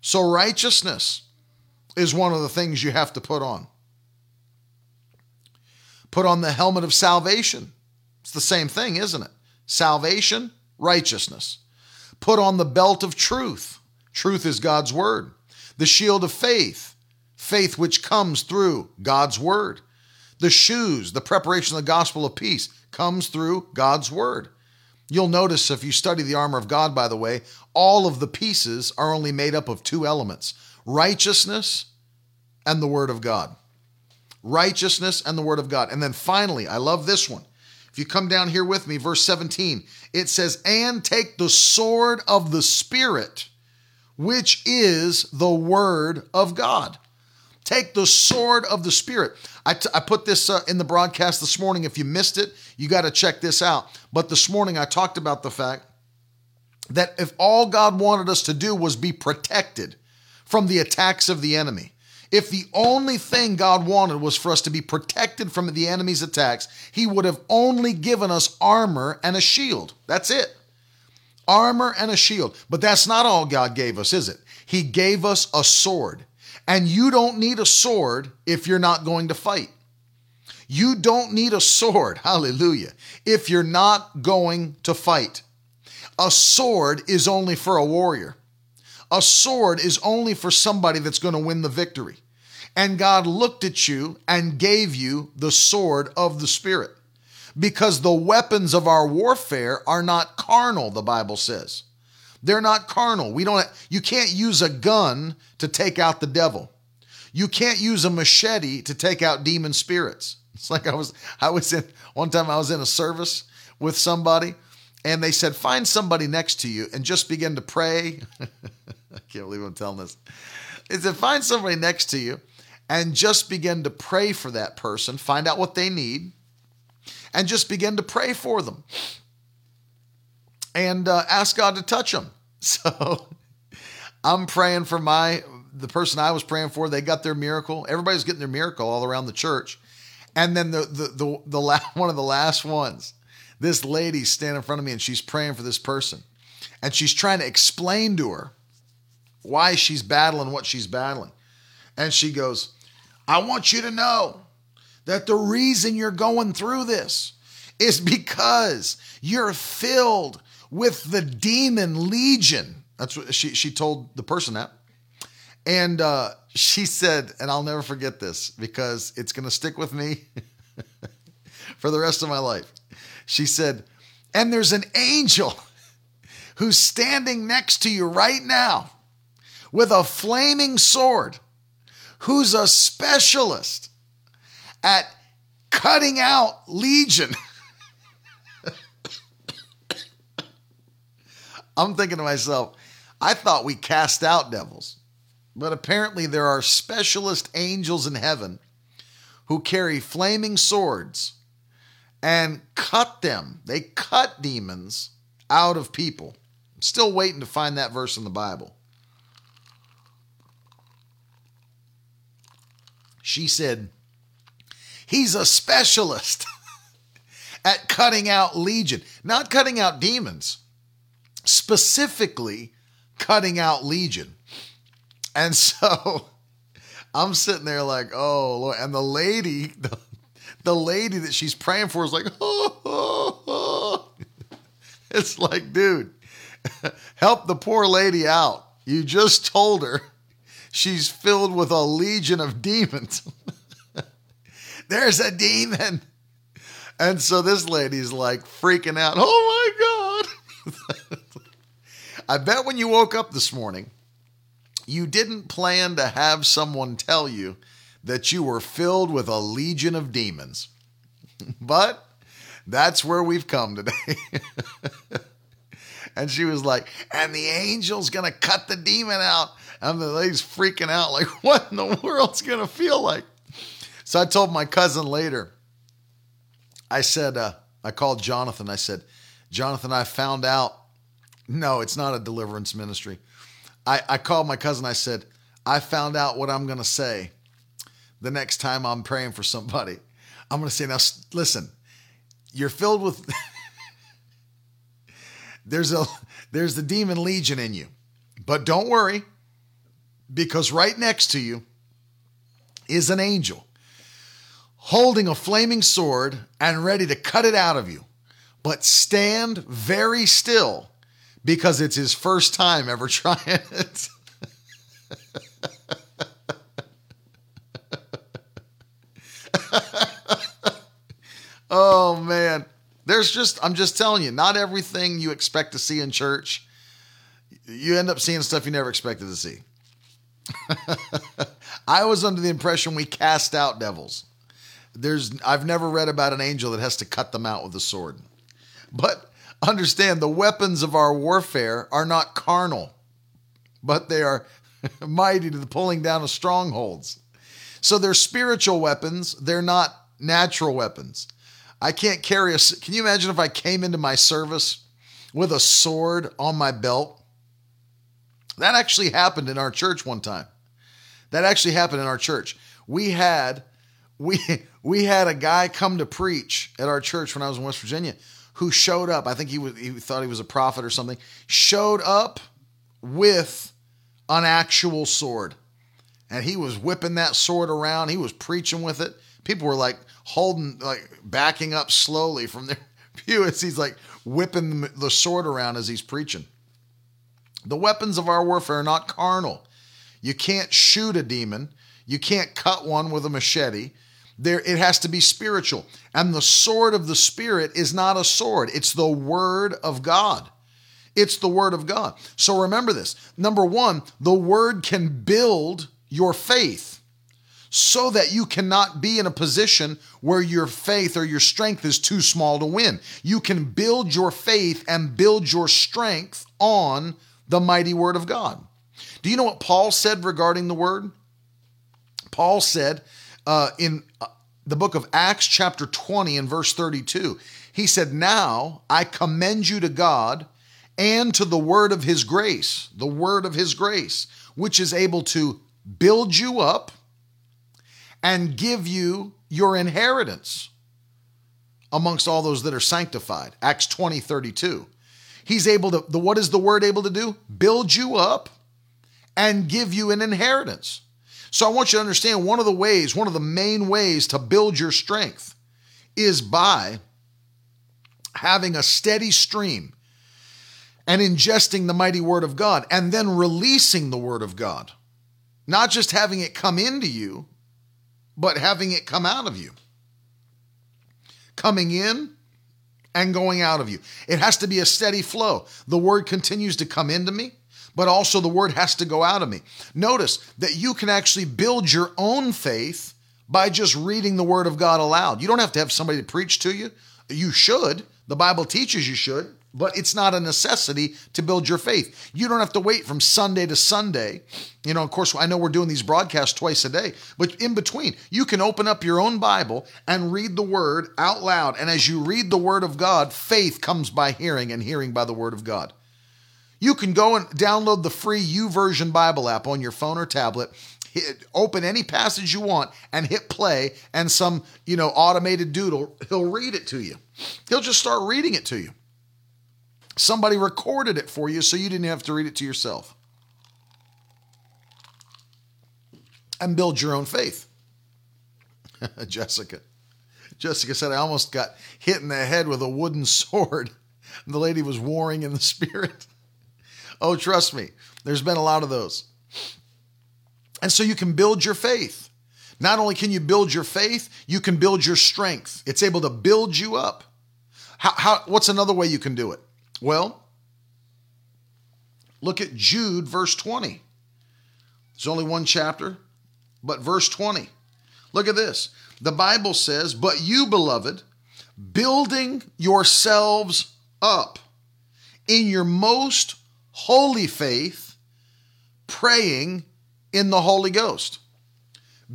So, righteousness is one of the things you have to put on. Put on the helmet of salvation. It's the same thing, isn't it? Salvation, righteousness. Put on the belt of truth. Truth is God's word. The shield of faith, faith which comes through God's word. The shoes, the preparation of the gospel of peace, comes through God's word. You'll notice if you study the armor of God, by the way, all of the pieces are only made up of two elements righteousness and the word of God righteousness, and the word of God. And then finally, I love this one. If you come down here with me, verse 17, it says, And take the sword of the Spirit, which is the word of God. Take the sword of the Spirit. I, t- I put this uh, in the broadcast this morning. If you missed it, you got to check this out. But this morning, I talked about the fact that if all God wanted us to do was be protected from the attacks of the enemy, if the only thing God wanted was for us to be protected from the enemy's attacks, He would have only given us armor and a shield. That's it. Armor and a shield. But that's not all God gave us, is it? He gave us a sword. And you don't need a sword if you're not going to fight. You don't need a sword, hallelujah, if you're not going to fight. A sword is only for a warrior. A sword is only for somebody that's going to win the victory. And God looked at you and gave you the sword of the Spirit. Because the weapons of our warfare are not carnal, the Bible says. They're not carnal. We don't you can't use a gun to take out the devil. You can't use a machete to take out demon spirits. It's like I was I was in one time I was in a service with somebody and they said find somebody next to you and just begin to pray. I can't believe I'm telling this. They said find somebody next to you and just begin to pray for that person, find out what they need and just begin to pray for them and uh, ask God to touch them. So I'm praying for my the person I was praying for. They got their miracle. Everybody's getting their miracle all around the church. And then the the the, the one of the last ones, this lady standing in front of me and she's praying for this person. And she's trying to explain to her why she's battling what she's battling. And she goes, I want you to know that the reason you're going through this is because you're filled with the demon legion. That's what she, she told the person that. And uh, she said, and I'll never forget this because it's going to stick with me for the rest of my life. She said, and there's an angel who's standing next to you right now with a flaming sword, who's a specialist at cutting out legion. I'm thinking to myself, I thought we cast out devils. But apparently, there are specialist angels in heaven who carry flaming swords and cut them. They cut demons out of people. I'm still waiting to find that verse in the Bible. She said, He's a specialist at cutting out legion, not cutting out demons, specifically cutting out legion. And so I'm sitting there like, oh Lord. And the lady, the, the lady that she's praying for is like, oh, oh, oh. It's like, dude, help the poor lady out. You just told her she's filled with a legion of demons. There's a demon. And so this lady's like freaking out. Oh my God. I bet when you woke up this morning, you didn't plan to have someone tell you that you were filled with a legion of demons. But that's where we've come today. and she was like, and the angel's to cut the demon out. And the lady's freaking out, like, what in the world's to feel like? So I told my cousin later, I said, uh, I called Jonathan. I said, Jonathan, I found out. No, it's not a deliverance ministry. I, I called my cousin. I said, I found out what I'm going to say the next time I'm praying for somebody. I'm going to say, now listen, you're filled with, there's a, there's the demon legion in you, but don't worry because right next to you is an angel holding a flaming sword and ready to cut it out of you. But stand very still because it's his first time ever trying it. oh man. There's just I'm just telling you, not everything you expect to see in church. You end up seeing stuff you never expected to see. I was under the impression we cast out devils. There's I've never read about an angel that has to cut them out with a sword. But Understand the weapons of our warfare are not carnal, but they are mighty to the pulling down of strongholds. So they're spiritual weapons, they're not natural weapons. I can't carry a. Can you imagine if I came into my service with a sword on my belt? That actually happened in our church one time. That actually happened in our church. We had we we had a guy come to preach at our church when I was in West Virginia who showed up. I think he was he thought he was a prophet or something. Showed up with an actual sword. And he was whipping that sword around. He was preaching with it, People were like holding, like backing up slowly from their pew as he's like whipping the sword around as he's preaching. The weapons of our warfare are not carnal. You can't shoot a demon. You can't cut one with a machete. There it has to be spiritual. And the sword of the spirit is not a sword. It's the word of God. It's the word of God. So remember this. Number 1, the word can build your faith so that you cannot be in a position where your faith or your strength is too small to win. You can build your faith and build your strength on the mighty word of God. Do you know what Paul said regarding the word? Paul said uh, in uh, the book of Acts, chapter 20, and verse 32, he said, Now I commend you to God and to the word of his grace, the word of his grace, which is able to build you up and give you your inheritance amongst all those that are sanctified. Acts 20, 32. He's able to, the, what is the word able to do? Build you up and give you an inheritance. So I want you to understand one of the ways, one of the main ways to build your strength is by having a steady stream and ingesting the mighty word of God and then releasing the word of God. Not just having it come into you, but having it come out of you. Coming in and going out of you. It has to be a steady flow. The word continues to come into me, but also the word has to go out of me. Notice that you can actually build your own faith by just reading the word of God aloud. You don't have to have somebody to preach to you. You should. The Bible teaches you should but it's not a necessity to build your faith. You don't have to wait from Sunday to Sunday. You know, of course, I know we're doing these broadcasts twice a day, but in between, you can open up your own Bible and read the word out loud. And as you read the word of God, faith comes by hearing, and hearing by the word of God. You can go and download the free YouVersion Bible app on your phone or tablet. Hit, open any passage you want and hit play, and some you know automated doodle he'll read it to you. He'll just start reading it to you. Somebody recorded it for you so you didn't have to read it to yourself. And build your own faith. Jessica. Jessica said, I almost got hit in the head with a wooden sword. The lady was warring in the spirit. Oh, trust me, there's been a lot of those. And so you can build your faith. Not only can you build your faith, you can build your strength. It's able to build you up. How, how, what's another way you can do it? Well, look at Jude, verse 20. There's only one chapter, but verse 20. Look at this. The Bible says, But you, beloved, building yourselves up in your most holy faith, praying in the Holy Ghost.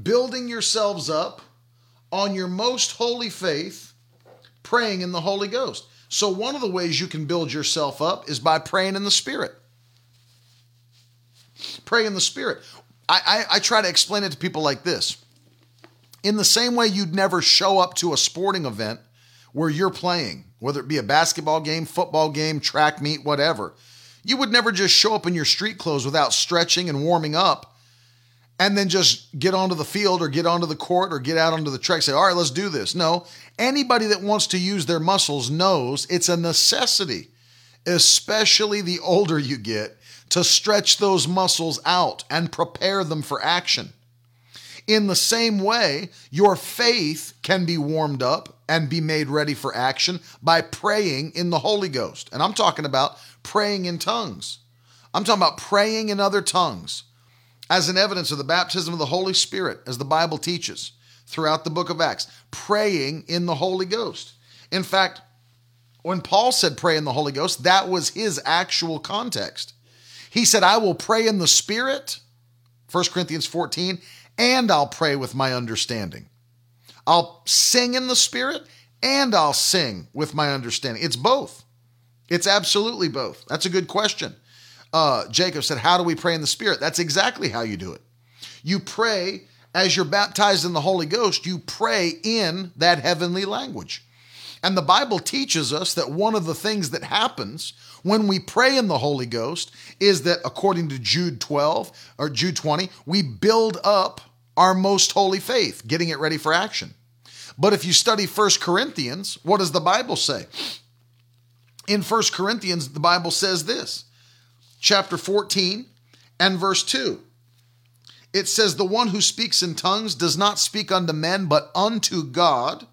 Building yourselves up on your most holy faith, praying in the Holy Ghost. So, one of the ways you can build yourself up is by praying in the Spirit. Pray in the Spirit. I, I, I try to explain it to people like this. In the same way, you'd never show up to a sporting event where you're playing, whether it be a basketball game, football game, track meet, whatever. You would never just show up in your street clothes without stretching and warming up and then just get onto the field or get onto the court or get out onto the track say all right let's do this. No. Anybody that wants to use their muscles knows it's a necessity especially the older you get to stretch those muscles out and prepare them for action. In the same way your faith can be warmed up and be made ready for action by praying in the holy ghost. And i'm talking about praying in tongues i'm talking about praying in other tongues as an evidence of the baptism of the Holy Spirit, as the Bible teaches throughout the book of Acts, praying in the Holy Ghost. In fact, when Paul said pray in the Holy Ghost, that was his actual context. He said, I will pray in the Spirit, 1 Corinthians 14, and I'll pray with my understanding. I'll sing in the Spirit and I'll sing with my understanding. It's both. It's absolutely both. That's a good question uh, Jacob said, How do we pray in the Spirit? That's exactly how you do it. You pray as you're baptized in the Holy Ghost, you pray in that heavenly language. And the Bible teaches us that one of the things that happens when we pray in the Holy Ghost is that according to Jude 12 or Jude 20, we build up our most holy faith, getting it ready for action. But if you study First Corinthians, what does the Bible say? In First Corinthians, the Bible says this, chapter 14 and verse 2. It says, The one who speaks in tongues does not speak unto men, but unto God.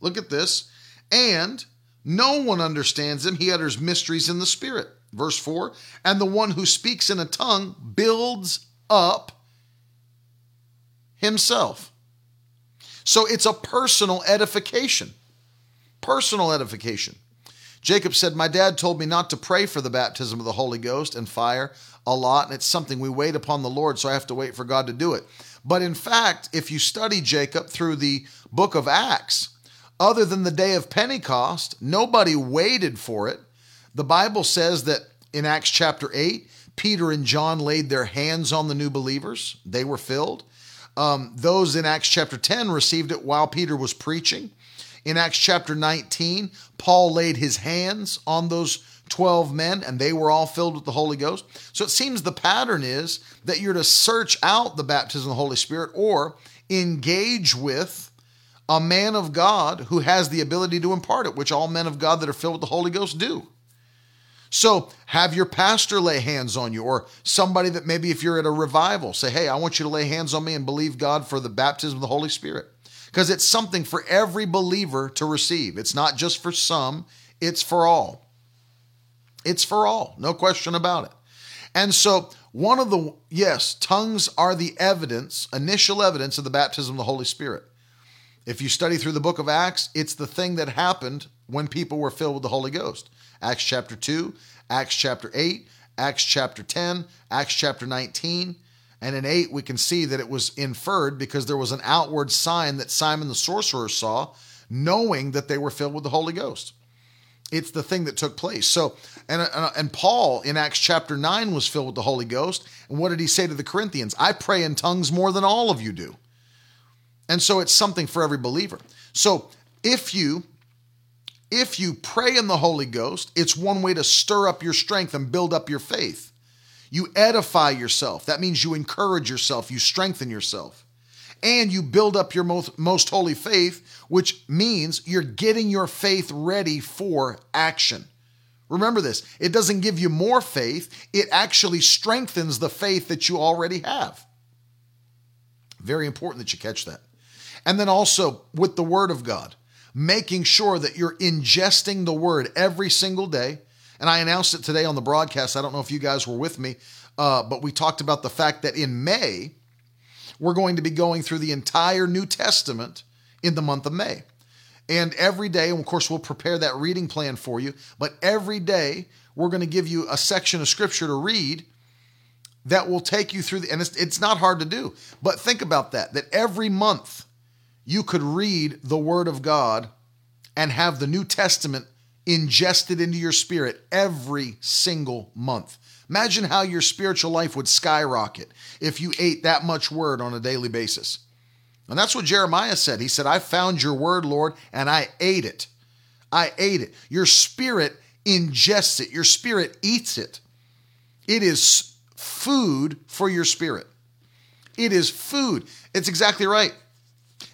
Look at this. And no one understands him. He utters mysteries in the Spirit. Verse 4 And the one who speaks in a tongue builds up himself. So it's a personal edification. Personal edification. Jacob said, My dad told me not to pray for the baptism of the Holy Ghost and fire a lot, and it's something we wait upon the Lord, so I have to wait for God to do it. But in fact, if you study Jacob through the book of Acts, other than the day of Pentecost, nobody waited for it. The Bible says that in Acts chapter 8, Peter and John laid their hands on the new believers, they were filled. Um, those in Acts chapter 10 received it while Peter was preaching. In Acts chapter 19, Paul laid his hands on those 12 men and they were all filled with the Holy Ghost. So it seems the pattern is that you're to search out the baptism of the Holy Spirit or engage with a man of God who has the ability to impart it, which all men of God that are filled with the Holy Ghost do. So have your pastor lay hands on you, or somebody that maybe if you're at a revival, say, Hey, I want you to lay hands on me and believe God for the baptism of the Holy Spirit. Because it's something for every believer to receive. It's not just for some, it's for all. It's for all, no question about it. And so, one of the, yes, tongues are the evidence, initial evidence of the baptism of the Holy Spirit. If you study through the book of Acts, it's the thing that happened when people were filled with the Holy Ghost. Acts chapter 2, Acts chapter 8, Acts chapter 10, Acts chapter 19. And in 8, we can see that it was inferred because there was an outward sign that Simon the sorcerer saw, knowing that they were filled with the Holy Ghost. It's the thing that took place. So, and, uh, and Paul in Acts chapter 9 was filled with the Holy Ghost. And what did he say to the Corinthians? I pray in tongues more than all of you do. And so it's something for every believer. So if you if you pray in the Holy Ghost, it's one way to stir up your strength and build up your faith. You edify yourself. That means you encourage yourself, you strengthen yourself. And you build up your most, most holy faith, which means you're getting your faith ready for action. Remember this it doesn't give you more faith, it actually strengthens the faith that you already have. Very important that you catch that. And then also with the Word of God making sure that you're ingesting the word every single day. And I announced it today on the broadcast. I don't know if you guys were with me, uh, but we talked about the fact that in May, we're going to be going through the entire New Testament in the month of May. And every day, and of course, we'll prepare that reading plan for you, but every day, we're going to give you a section of scripture to read that will take you through the, and it's, it's not hard to do, but think about that, that every month you could read the Word of God and have the New Testament ingested into your spirit every single month. Imagine how your spiritual life would skyrocket if you ate that much Word on a daily basis. And that's what Jeremiah said. He said, I found your Word, Lord, and I ate it. I ate it. Your spirit ingests it, your spirit eats it. It is food for your spirit. It is food. It's exactly right.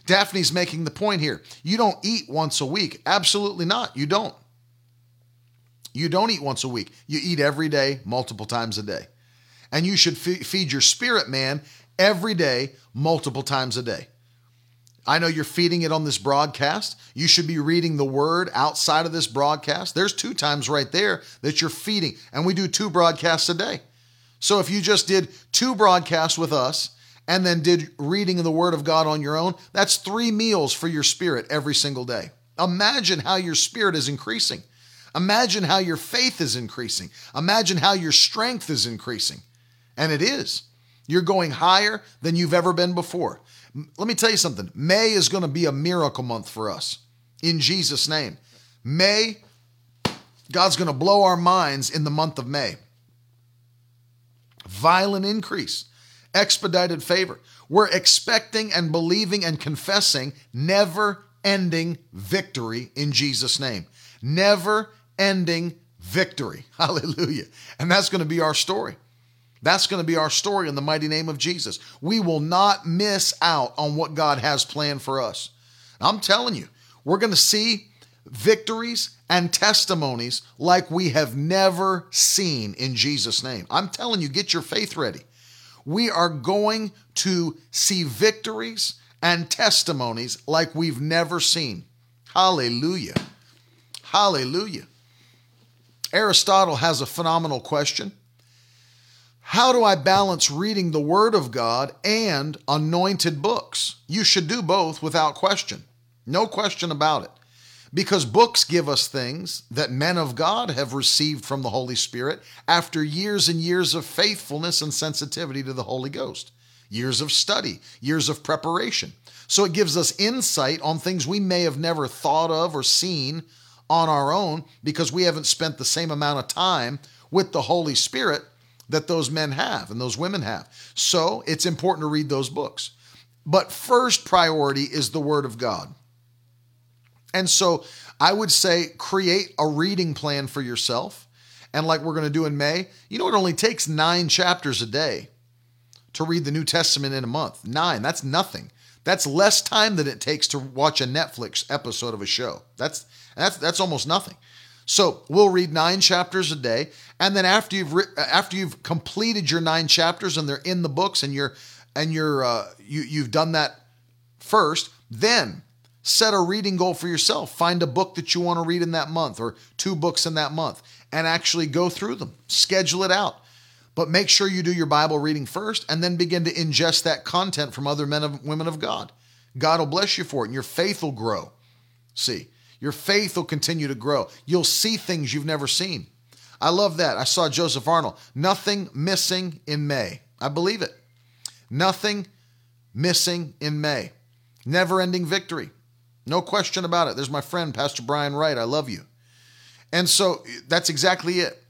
Daphne's making the point here. You don't eat once a week. Absolutely not. You don't. You don't eat once a week. You eat every day, multiple times a day. And you should feed your spirit man every day, multiple times a day. I know you're feeding it on this broadcast. You should be reading the word outside of this broadcast. There's two times right there that you're feeding, and we do two broadcasts a day. So if you just did two broadcasts with us and then did reading of the Word of God on your own, that's three meals for your spirit every single day. Imagine how your spirit is increasing. Imagine how your faith is increasing. Imagine how your strength is increasing. And it is. You're going higher than you've ever been before. Let me tell you something May is going to be a miracle month for us in Jesus' name. May, God's going to blow our minds in the month of May. Violent increase expedited favor. We're expecting and believing and confessing never ending victory in Jesus' name. Never ending victory. Hallelujah. And that's going to be our story. That's going to be our story in the mighty name of Jesus. We will not miss out on what God has planned for us. I'm telling you, we're going to see victories and testimonies like we have never seen in Jesus' name. I'm telling you, get your faith ready. We are going to see victories and testimonies like we've never seen. Hallelujah. Hallelujah. Aristotle has a phenomenal question. How do I balance reading the Word of God and anointed books? You should do both without question. No question about it. Because books give us things that men of God have received from the Holy Spirit after years and years of faithfulness and sensitivity to the Holy Ghost, years of study, years of preparation. So it gives us insight on things we may have never thought of or seen on our own because we haven't spent the same amount of time with the Holy Spirit that those men have and those women have. So it's important to read those books. But first priority is the Word of God. And so I would say create a reading plan for yourself. And like we're going to do in May, you know, it only takes nine chapters a day to read the New Testament in a month. Nine, that's nothing. That's less time than it takes to watch a Netflix episode of a show. That's that's that's almost nothing. So we'll read nine chapters a day, and then after you've re- after you've completed your nine chapters and they're in the books, and you're and you're uh, you you've done that first, then Set a reading goal for yourself. Find a book that you want to read in that month or two books in that month and actually go through them. Schedule it out. But make sure you do your Bible reading first and then begin to ingest that content from other men and women of God. God will bless you for it and your faith will grow. See, your faith will continue to grow. You'll see things you've never seen. I love that. I saw Joseph Arnold. Nothing missing in May. I believe it. Nothing missing in May. Never ending victory. No question about it. There's my friend, Pastor Brian Wright. I love you. And so that's exactly it.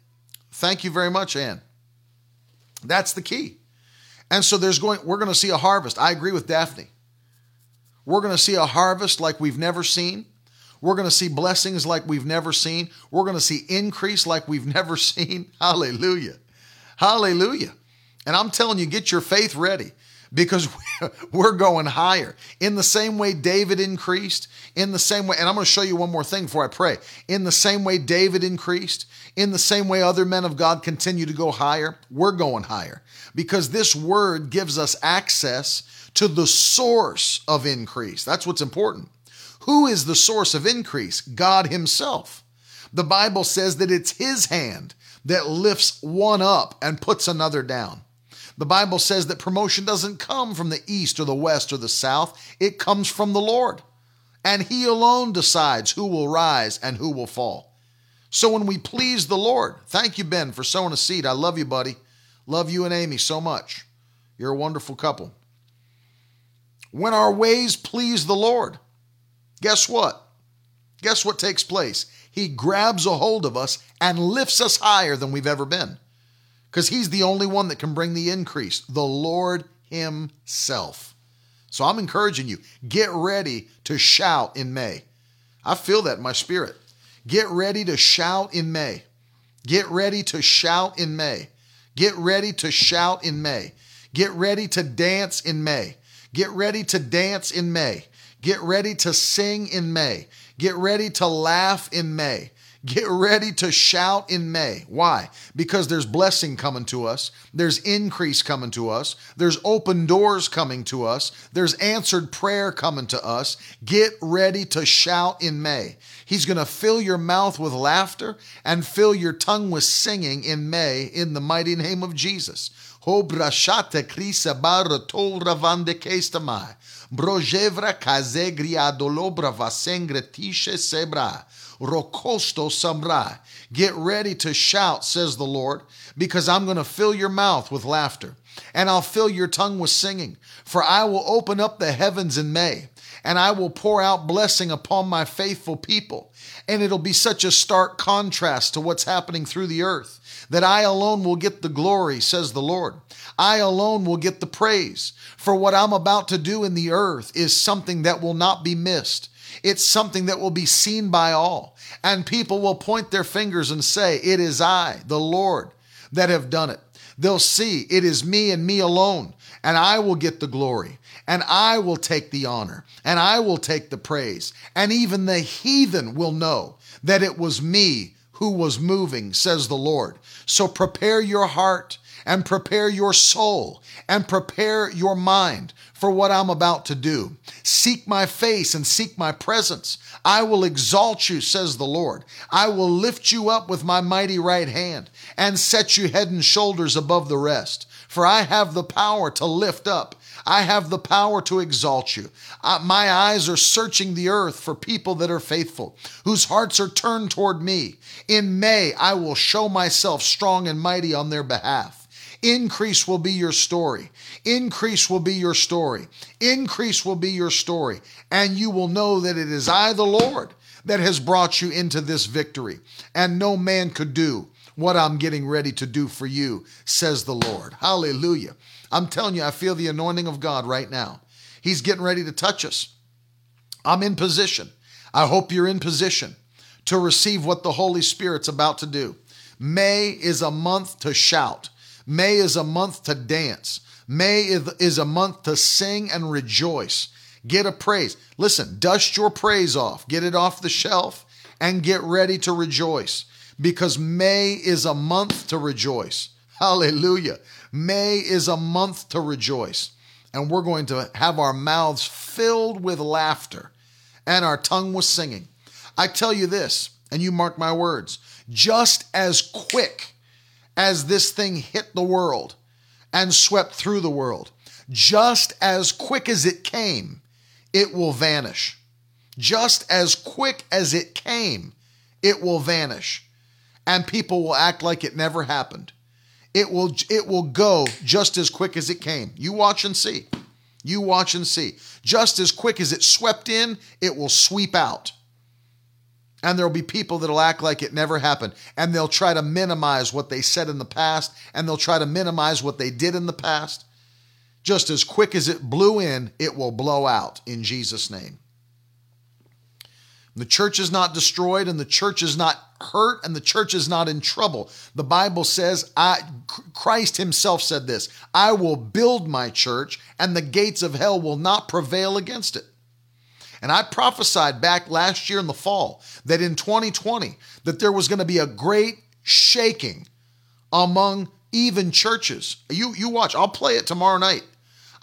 Thank you very much, Ann. That's the key. And so there's going, we're going to see a harvest. I agree with Daphne. We're going to see a harvest like we've never seen. We're going to see blessings like we've never seen. We're going to see increase like we've never seen. Hallelujah. Hallelujah. And I'm telling you, get your faith ready because we're going higher. In the same way David increased, in the same way, and I'm going to show you one more thing before I pray. In the same way David increased, in the same way other men of God continue to go higher, we're going higher because this word gives us access to the source of increase. That's what's important. Who is the source of increase? God Himself. The Bible says that it's His hand that lifts one up and puts another down. The Bible says that promotion doesn't come from the east or the west or the south, it comes from the Lord. And He alone decides who will rise and who will fall. So when we please the Lord, thank you, Ben, for sowing a seed. I love you, buddy. Love you and Amy so much. You're a wonderful couple. When our ways please the Lord, guess what? Guess what takes place? He grabs a hold of us and lifts us higher than we've ever been because he's the only one that can bring the increase, the Lord himself. So I'm encouraging you, get ready to shout in May. I feel that in my spirit. Get ready to shout in May. Get ready to shout in May. Get ready to shout in May. Get ready to dance in May. Get ready to dance in May. Get ready to sing in May. Get ready to laugh in May. Get ready to shout in May. Why? Because there's blessing coming to us, there's increase coming to us, there's open doors coming to us, there's answered prayer coming to us. Get ready to shout in May. He's going to fill your mouth with laughter and fill your tongue with singing in May in the mighty name of Jesus. Brojevra kazegria dolobra vasengre tishe sebra. Rokosto Samrai. Get ready to shout, says the Lord, because I'm going to fill your mouth with laughter, and I'll fill your tongue with singing. For I will open up the heavens in May, and I will pour out blessing upon my faithful people. And it'll be such a stark contrast to what's happening through the earth that I alone will get the glory, says the Lord. I alone will get the praise. For what I'm about to do in the earth is something that will not be missed. It's something that will be seen by all. And people will point their fingers and say, It is I, the Lord, that have done it. They'll see it is me and me alone, and I will get the glory, and I will take the honor, and I will take the praise. And even the heathen will know that it was me who was moving, says the Lord. So prepare your heart and prepare your soul and prepare your mind for what I'm about to do. Seek my face and seek my presence. I will exalt you, says the Lord. I will lift you up with my mighty right hand and set you head and shoulders above the rest. For I have the power to lift up. I have the power to exalt you. Uh, my eyes are searching the earth for people that are faithful, whose hearts are turned toward me. In May, I will show myself strong and mighty on their behalf. Increase will be your story. Increase will be your story. Increase will be your story. And you will know that it is I, the Lord, that has brought you into this victory. And no man could do what I'm getting ready to do for you, says the Lord. Hallelujah. I'm telling you, I feel the anointing of God right now. He's getting ready to touch us. I'm in position. I hope you're in position to receive what the Holy Spirit's about to do. May is a month to shout. May is a month to dance. May is a month to sing and rejoice. Get a praise. Listen, dust your praise off, get it off the shelf, and get ready to rejoice because May is a month to rejoice. Hallelujah. May is a month to rejoice. And we're going to have our mouths filled with laughter and our tongue with singing. I tell you this, and you mark my words, just as quick as this thing hit the world and swept through the world, just as quick as it came, it will vanish. Just as quick as it came, it will vanish. And people will act like it never happened. It will it will go just as quick as it came. You watch and see. You watch and see. Just as quick as it swept in, it will sweep out. And there'll be people that'll act like it never happened. And they'll try to minimize what they said in the past. And they'll try to minimize what they did in the past. Just as quick as it blew in, it will blow out in Jesus' name. The church is not destroyed and the church is not hurt and the church is not in trouble. The Bible says, I, Christ himself said this I will build my church and the gates of hell will not prevail against it. And I prophesied back last year in the fall that in 2020 that there was going to be a great shaking among even churches. You you watch, I'll play it tomorrow night.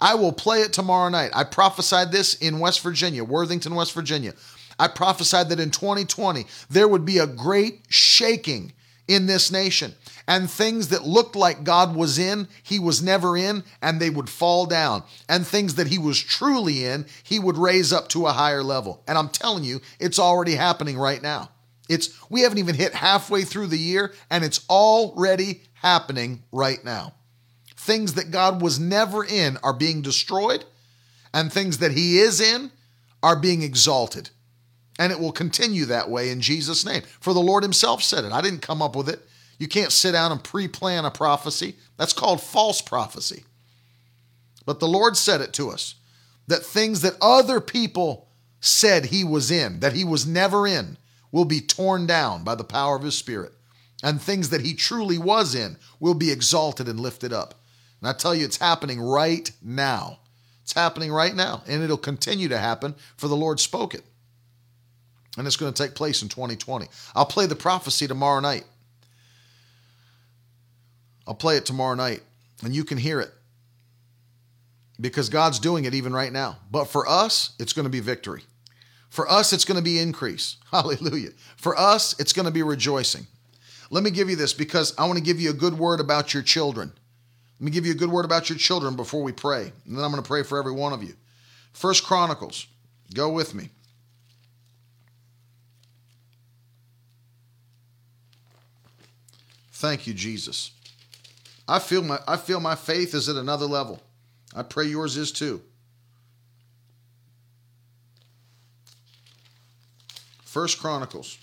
I will play it tomorrow night. I prophesied this in West Virginia, Worthington, West Virginia. I prophesied that in 2020 there would be a great shaking in this nation and things that looked like God was in, he was never in, and they would fall down. And things that he was truly in, he would raise up to a higher level. And I'm telling you, it's already happening right now. It's we haven't even hit halfway through the year and it's already happening right now. Things that God was never in are being destroyed and things that he is in are being exalted. And it will continue that way in Jesus name. For the Lord himself said it. I didn't come up with it. You can't sit down and pre plan a prophecy. That's called false prophecy. But the Lord said it to us that things that other people said he was in, that he was never in, will be torn down by the power of his Spirit. And things that he truly was in will be exalted and lifted up. And I tell you, it's happening right now. It's happening right now. And it'll continue to happen, for the Lord spoke it. And it's going to take place in 2020. I'll play the prophecy tomorrow night. I'll play it tomorrow night and you can hear it because God's doing it even right now. But for us, it's going to be victory. For us, it's going to be increase. Hallelujah. For us, it's going to be rejoicing. Let me give you this because I want to give you a good word about your children. Let me give you a good word about your children before we pray. And then I'm going to pray for every one of you. First Chronicles, go with me. Thank you, Jesus. I feel my I feel my faith is at another level. I pray yours is too. First Chronicles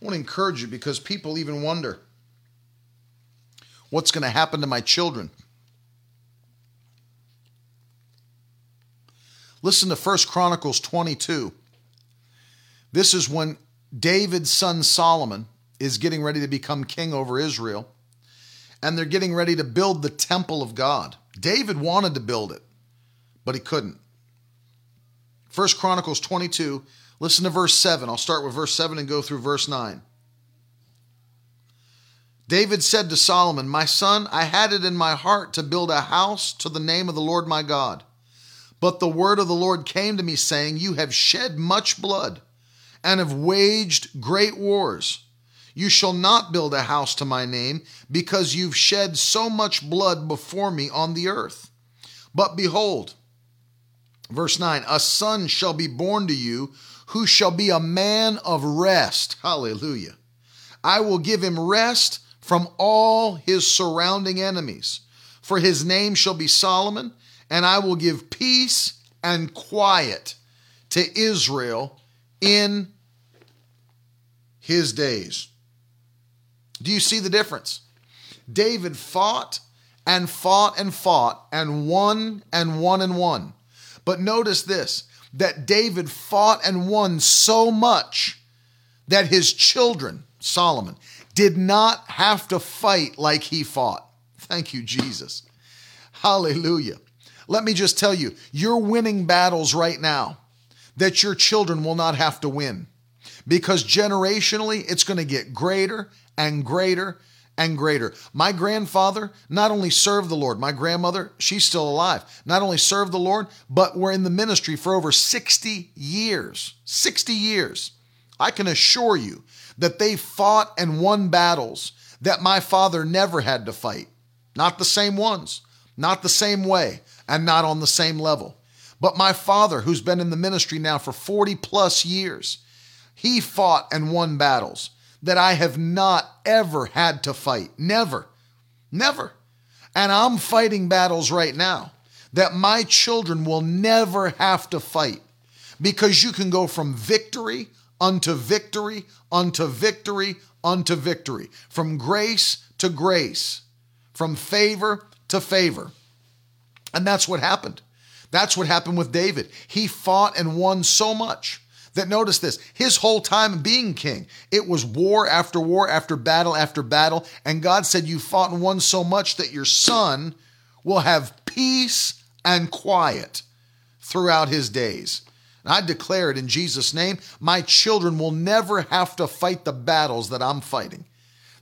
I want to encourage you because people even wonder what's going to happen to my children. Listen to 1 Chronicles 22. This is when David's son Solomon is getting ready to become king over Israel, and they're getting ready to build the temple of God. David wanted to build it, but he couldn't. 1 Chronicles 22, listen to verse 7. I'll start with verse 7 and go through verse 9. David said to Solomon, My son, I had it in my heart to build a house to the name of the Lord my God. But the word of the Lord came to me, saying, You have shed much blood and have waged great wars. You shall not build a house to my name, because you've shed so much blood before me on the earth. But behold, verse 9, a son shall be born to you, who shall be a man of rest. Hallelujah. I will give him rest from all his surrounding enemies. For his name shall be Solomon, and I will give peace and quiet to Israel in his days. Do you see the difference? David fought and fought and fought and won and won and won. But notice this that David fought and won so much that his children, Solomon, did not have to fight like he fought. Thank you, Jesus. Hallelujah. Let me just tell you, you're winning battles right now that your children will not have to win because generationally it's going to get greater and greater and greater. My grandfather not only served the Lord, my grandmother, she's still alive, not only served the Lord, but were in the ministry for over 60 years. 60 years. I can assure you that they fought and won battles that my father never had to fight. Not the same ones, not the same way, and not on the same level. But my father, who's been in the ministry now for 40 plus years, he fought and won battles that I have not ever had to fight. Never. Never. And I'm fighting battles right now that my children will never have to fight because you can go from victory unto victory, unto victory, unto victory, from grace to grace, from favor to favor. And that's what happened. That's what happened with David. He fought and won so much that notice this his whole time being king, it was war after war after battle after battle. And God said, You fought and won so much that your son will have peace and quiet throughout his days. And I declare it in Jesus' name my children will never have to fight the battles that I'm fighting.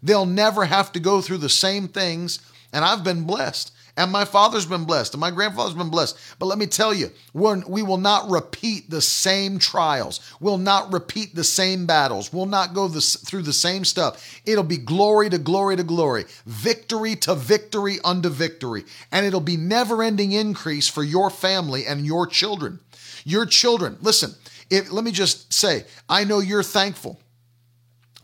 They'll never have to go through the same things. And I've been blessed. And my father's been blessed, and my grandfather's been blessed. But let me tell you, we will not repeat the same trials. We'll not repeat the same battles. We'll not go this, through the same stuff. It'll be glory to glory to glory, victory to victory unto victory. And it'll be never ending increase for your family and your children. Your children, listen, if, let me just say, I know you're thankful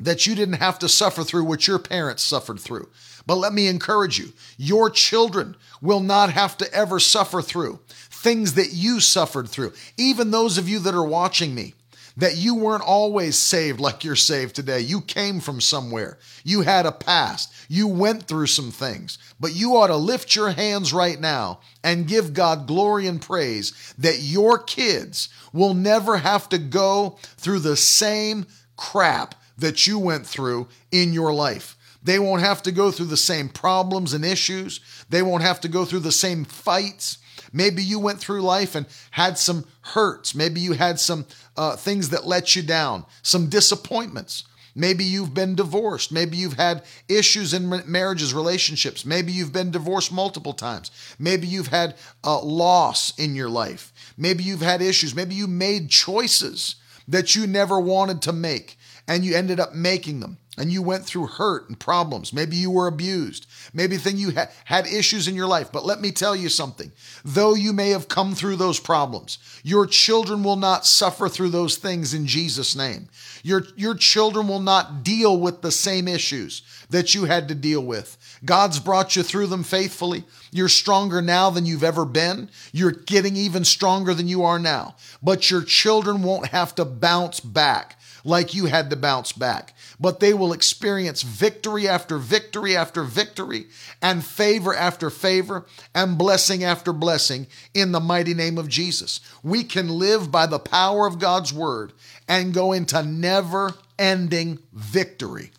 that you didn't have to suffer through what your parents suffered through. But let me encourage you your children will not have to ever suffer through things that you suffered through. Even those of you that are watching me, that you weren't always saved like you're saved today. You came from somewhere. You had a past. You went through some things. But you ought to lift your hands right now and give God glory and praise that your kids will never have to go through the same crap that you went through in your life. They won't have to go through the same problems and issues. They won't have to go through the same fights. Maybe you went through life and had some hurts. Maybe you had some uh, things that let you down, some disappointments. Maybe you've been divorced. Maybe you've had issues in marriages, relationships. Maybe you've been divorced multiple times. Maybe you've had a loss in your life. Maybe you've had issues. Maybe you made choices that you never wanted to make and you ended up making them and you went through hurt and problems. Maybe you were abused. Maybe thing you ha- had issues in your life. But let me tell you something. Though you may have come through those problems, your children will not suffer through those things in Jesus' name. Your, your children will not deal with the same issues that you had to deal with. God's brought you through them faithfully. You're stronger now than you've ever been. You're getting even stronger than you are now. But your children won't have to bounce back like you had to bounce back, but they will experience victory after victory after victory and favor after favor and blessing after blessing in the mighty name of Jesus. We can live by the power of God's word and go into never ending victory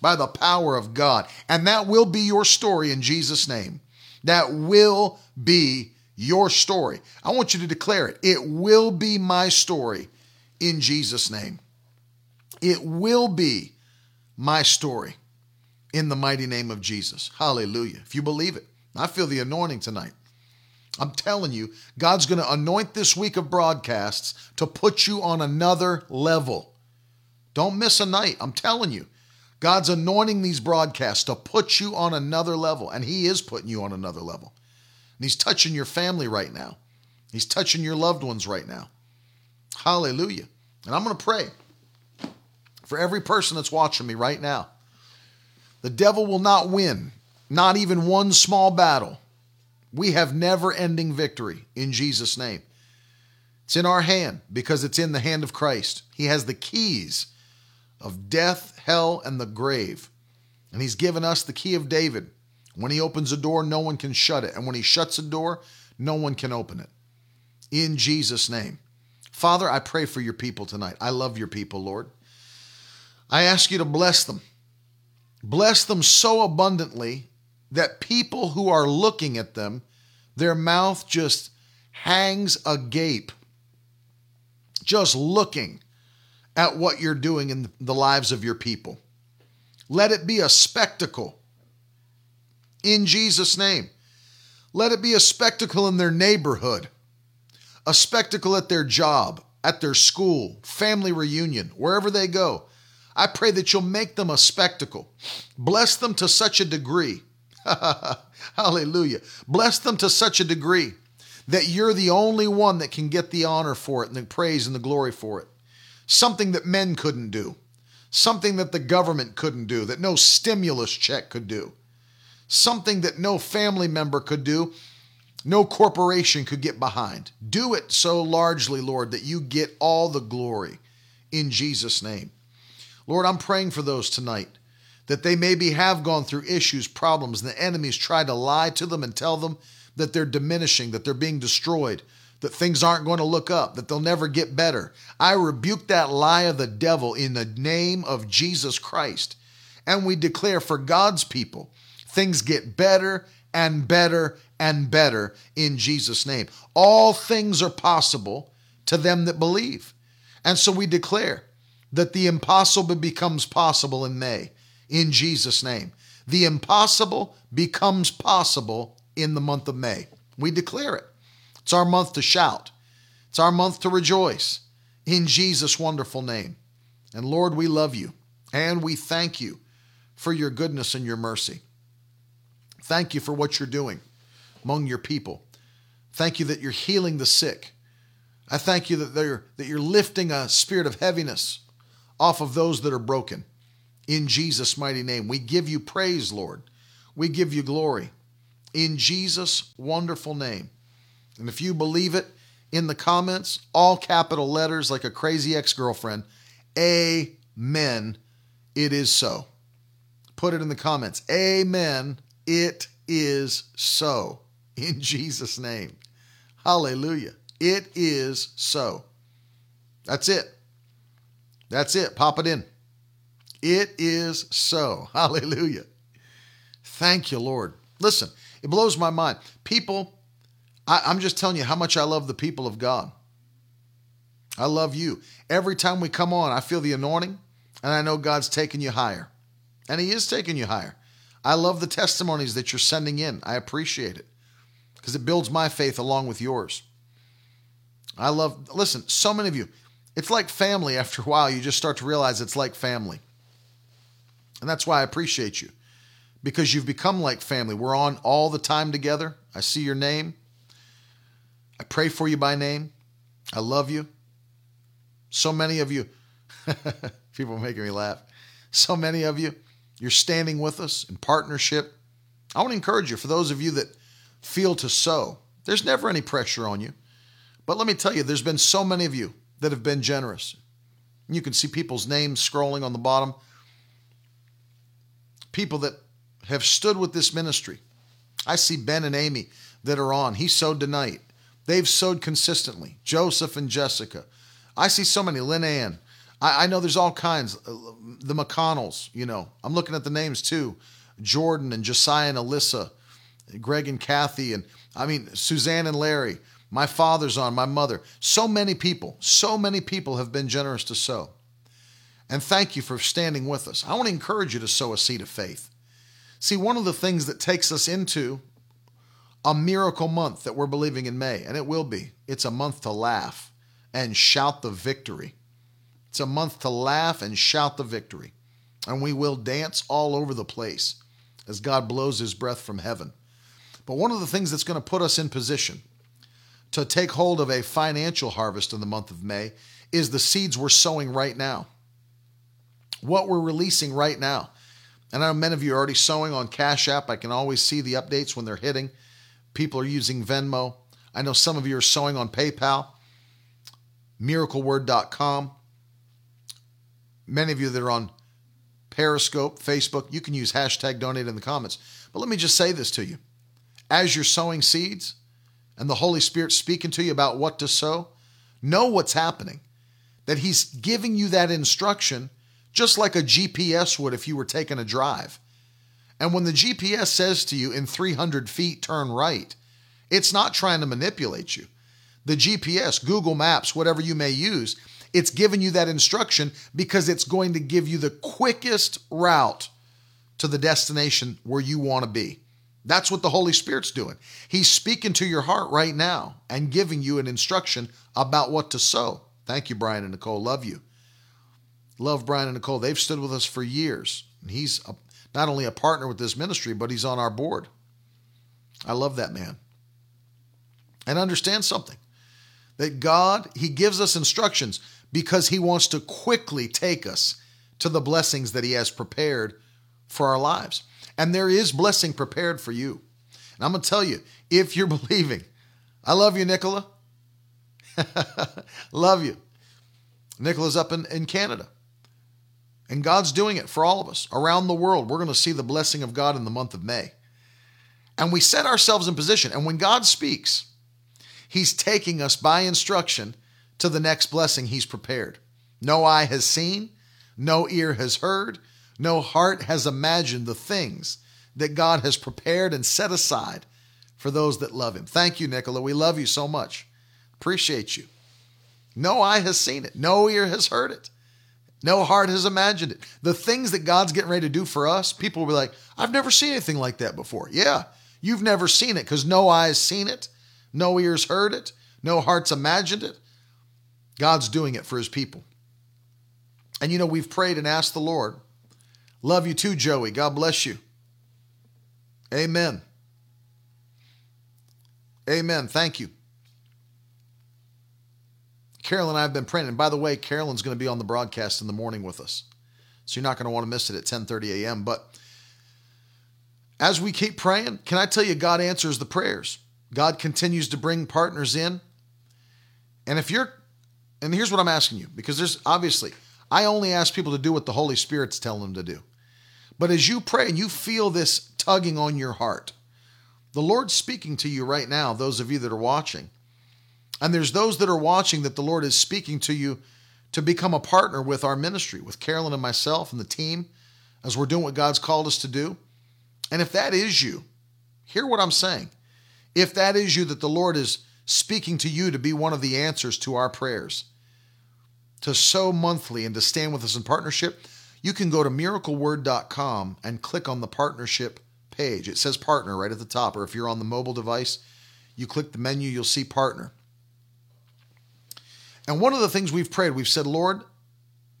by the power of God. And that will be your story in Jesus' name. That will be your story. I want you to declare it. It will be my story in Jesus' name. It will be my story in the mighty name of Jesus. Hallelujah. If you believe it, I feel the anointing tonight. I'm telling you, God's going to anoint this week of broadcasts to put you on another level. Don't miss a night. I'm telling you, God's anointing these broadcasts to put you on another level, and He is putting you on another level. And He's touching your family right now, He's touching your loved ones right now. Hallelujah. And I'm going to pray for every person that's watching me right now. The devil will not win, not even one small battle. We have never ending victory in Jesus' name. It's in our hand because it's in the hand of Christ. He has the keys of death, hell, and the grave. And He's given us the key of David. When He opens a door, no one can shut it. And when He shuts a door, no one can open it. In Jesus' name. Father, I pray for your people tonight. I love your people, Lord. I ask you to bless them. Bless them so abundantly that people who are looking at them, their mouth just hangs agape, just looking at what you're doing in the lives of your people. Let it be a spectacle in Jesus' name. Let it be a spectacle in their neighborhood a spectacle at their job, at their school, family reunion, wherever they go. I pray that you'll make them a spectacle. Bless them to such a degree. Hallelujah. Bless them to such a degree that you're the only one that can get the honor for it and the praise and the glory for it. Something that men couldn't do, something that the government couldn't do, that no stimulus check could do, something that no family member could do, no corporation could get behind. Do it so largely, Lord, that you get all the glory in Jesus' name. Lord, I'm praying for those tonight that they maybe have gone through issues, problems, and the enemies try to lie to them and tell them that they're diminishing, that they're being destroyed, that things aren't going to look up, that they'll never get better. I rebuke that lie of the devil in the name of Jesus Christ. And we declare for God's people, things get better and better and better in Jesus' name. All things are possible to them that believe. And so we declare that the impossible becomes possible in May in Jesus' name. The impossible becomes possible in the month of May. We declare it. It's our month to shout, it's our month to rejoice in Jesus' wonderful name. And Lord, we love you and we thank you for your goodness and your mercy. Thank you for what you're doing among your people. Thank you that you're healing the sick. I thank you that, that you're lifting a spirit of heaviness off of those that are broken. In Jesus' mighty name, we give you praise, Lord. We give you glory. In Jesus' wonderful name. And if you believe it, in the comments, all capital letters like a crazy ex girlfriend, Amen. It is so. Put it in the comments. Amen. It is so. In Jesus' name. Hallelujah. It is so. That's it. That's it. Pop it in. It is so. Hallelujah. Thank you, Lord. Listen, it blows my mind. People, I, I'm just telling you how much I love the people of God. I love you. Every time we come on, I feel the anointing, and I know God's taking you higher. And He is taking you higher. I love the testimonies that you're sending in. I appreciate it because it builds my faith along with yours. I love, listen, so many of you, it's like family after a while. You just start to realize it's like family. And that's why I appreciate you because you've become like family. We're on all the time together. I see your name. I pray for you by name. I love you. So many of you, people making me laugh. So many of you, you're standing with us in partnership. I want to encourage you for those of you that feel to sow. There's never any pressure on you. But let me tell you, there's been so many of you that have been generous. You can see people's names scrolling on the bottom. People that have stood with this ministry. I see Ben and Amy that are on. He sowed tonight. They've sowed consistently. Joseph and Jessica. I see so many. Lynn Ann. I, I know there's all kinds. Uh, the McConnells, you know. I'm looking at the names too. Jordan and Josiah and Alyssa, Greg and Kathy, and I mean, Suzanne and Larry. My father's on, my mother. So many people, so many people have been generous to sow. And thank you for standing with us. I want to encourage you to sow a seed of faith. See, one of the things that takes us into a miracle month that we're believing in May, and it will be, it's a month to laugh and shout the victory. It's a month to laugh and shout the victory. And we will dance all over the place as God blows his breath from heaven. But one of the things that's going to put us in position to take hold of a financial harvest in the month of May is the seeds we're sowing right now. What we're releasing right now. And I know many of you are already sowing on Cash App. I can always see the updates when they're hitting. People are using Venmo. I know some of you are sowing on PayPal, miracleword.com. Many of you that are on Periscope, Facebook, you can use hashtag donate in the comments. But let me just say this to you. As you're sowing seeds and the Holy Spirit speaking to you about what to sow, know what's happening. That He's giving you that instruction just like a GPS would if you were taking a drive. And when the GPS says to you in 300 feet, turn right, it's not trying to manipulate you. The GPS, Google Maps, whatever you may use, it's giving you that instruction because it's going to give you the quickest route to the destination where you want to be. That's what the Holy Spirit's doing. He's speaking to your heart right now and giving you an instruction about what to sow. Thank you, Brian and Nicole. Love you. Love Brian and Nicole. They've stood with us for years. He's a, not only a partner with this ministry, but he's on our board. I love that man. And understand something that God, He gives us instructions because He wants to quickly take us to the blessings that He has prepared for our lives. And there is blessing prepared for you. And I'm going to tell you, if you're believing, I love you, Nicola. love you. Nicola's up in, in Canada. And God's doing it for all of us around the world. We're going to see the blessing of God in the month of May. And we set ourselves in position. And when God speaks, He's taking us by instruction to the next blessing He's prepared. No eye has seen, no ear has heard, no heart has imagined the things that God has prepared and set aside for those that love Him. Thank you, Nicola. We love you so much. Appreciate you. No eye has seen it, no ear has heard it. No heart has imagined it. The things that God's getting ready to do for us, people will be like, I've never seen anything like that before. Yeah, you've never seen it because no eye has seen it, no ears heard it, no hearts imagined it. God's doing it for his people. And you know, we've prayed and asked the Lord. Love you too, Joey. God bless you. Amen. Amen. Thank you. Carolyn and I have been praying. And by the way, Carolyn's going to be on the broadcast in the morning with us. So you're not going to want to miss it at 10:30 a.m. But as we keep praying, can I tell you God answers the prayers. God continues to bring partners in. And if you're and here's what I'm asking you because there's obviously I only ask people to do what the Holy Spirit's telling them to do. But as you pray and you feel this tugging on your heart, the Lord's speaking to you right now, those of you that are watching. And there's those that are watching that the Lord is speaking to you to become a partner with our ministry, with Carolyn and myself and the team, as we're doing what God's called us to do. And if that is you, hear what I'm saying. If that is you, that the Lord is speaking to you to be one of the answers to our prayers, to sow monthly and to stand with us in partnership, you can go to miracleword.com and click on the partnership page. It says partner right at the top, or if you're on the mobile device, you click the menu, you'll see partner. And one of the things we've prayed, we've said, Lord,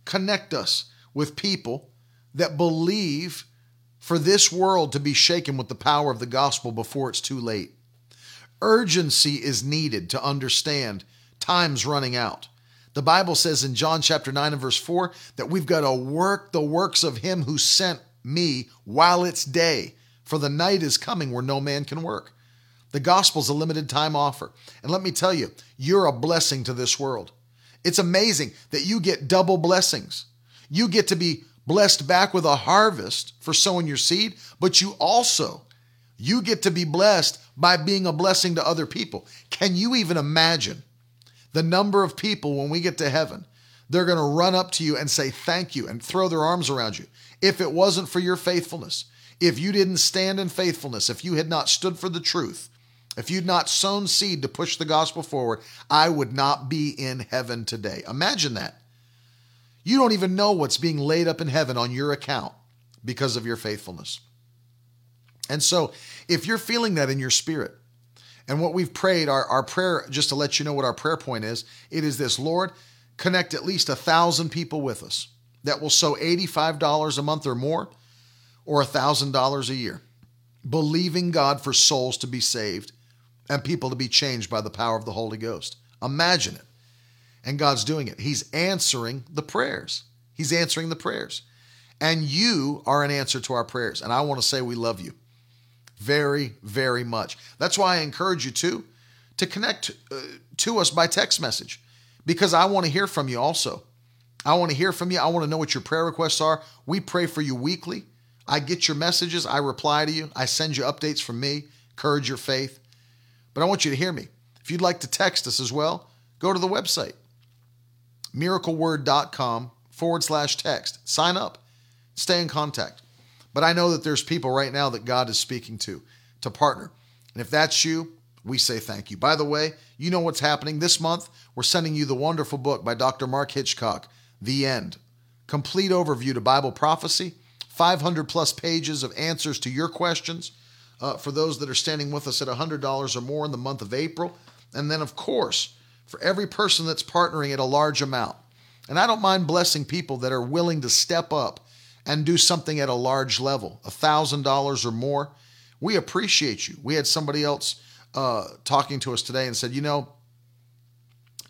connect us with people that believe for this world to be shaken with the power of the gospel before it's too late. Urgency is needed to understand time's running out. The Bible says in John chapter 9 and verse 4 that we've got to work the works of him who sent me while it's day, for the night is coming where no man can work. The gospel's a limited time offer. And let me tell you, you're a blessing to this world. It's amazing that you get double blessings. You get to be blessed back with a harvest for sowing your seed, but you also you get to be blessed by being a blessing to other people. Can you even imagine the number of people when we get to heaven? They're going to run up to you and say thank you and throw their arms around you. If it wasn't for your faithfulness, if you didn't stand in faithfulness, if you had not stood for the truth, if you'd not sown seed to push the gospel forward, I would not be in heaven today. Imagine that. You don't even know what's being laid up in heaven on your account because of your faithfulness. And so, if you're feeling that in your spirit, and what we've prayed, our, our prayer, just to let you know what our prayer point is, it is this Lord, connect at least a thousand people with us that will sow $85 a month or more or $1,000 a year, believing God for souls to be saved and people to be changed by the power of the Holy Ghost. Imagine it. And God's doing it. He's answering the prayers. He's answering the prayers. And you are an answer to our prayers. And I want to say we love you very, very much. That's why I encourage you to to connect uh, to us by text message because I want to hear from you also. I want to hear from you. I want to know what your prayer requests are. We pray for you weekly. I get your messages, I reply to you, I send you updates from me, encourage your faith. But I want you to hear me. If you'd like to text us as well, go to the website, miracleword.com forward slash text. Sign up, stay in contact. But I know that there's people right now that God is speaking to to partner. And if that's you, we say thank you. By the way, you know what's happening this month? We're sending you the wonderful book by Dr. Mark Hitchcock, The End. Complete overview to Bible prophecy, 500 plus pages of answers to your questions uh, for those that are standing with us at $100 or more in the month of April. And then, of course, for every person that's partnering at a large amount. And I don't mind blessing people that are willing to step up and do something at a large level, $1,000 or more. We appreciate you. We had somebody else uh, talking to us today and said, you know,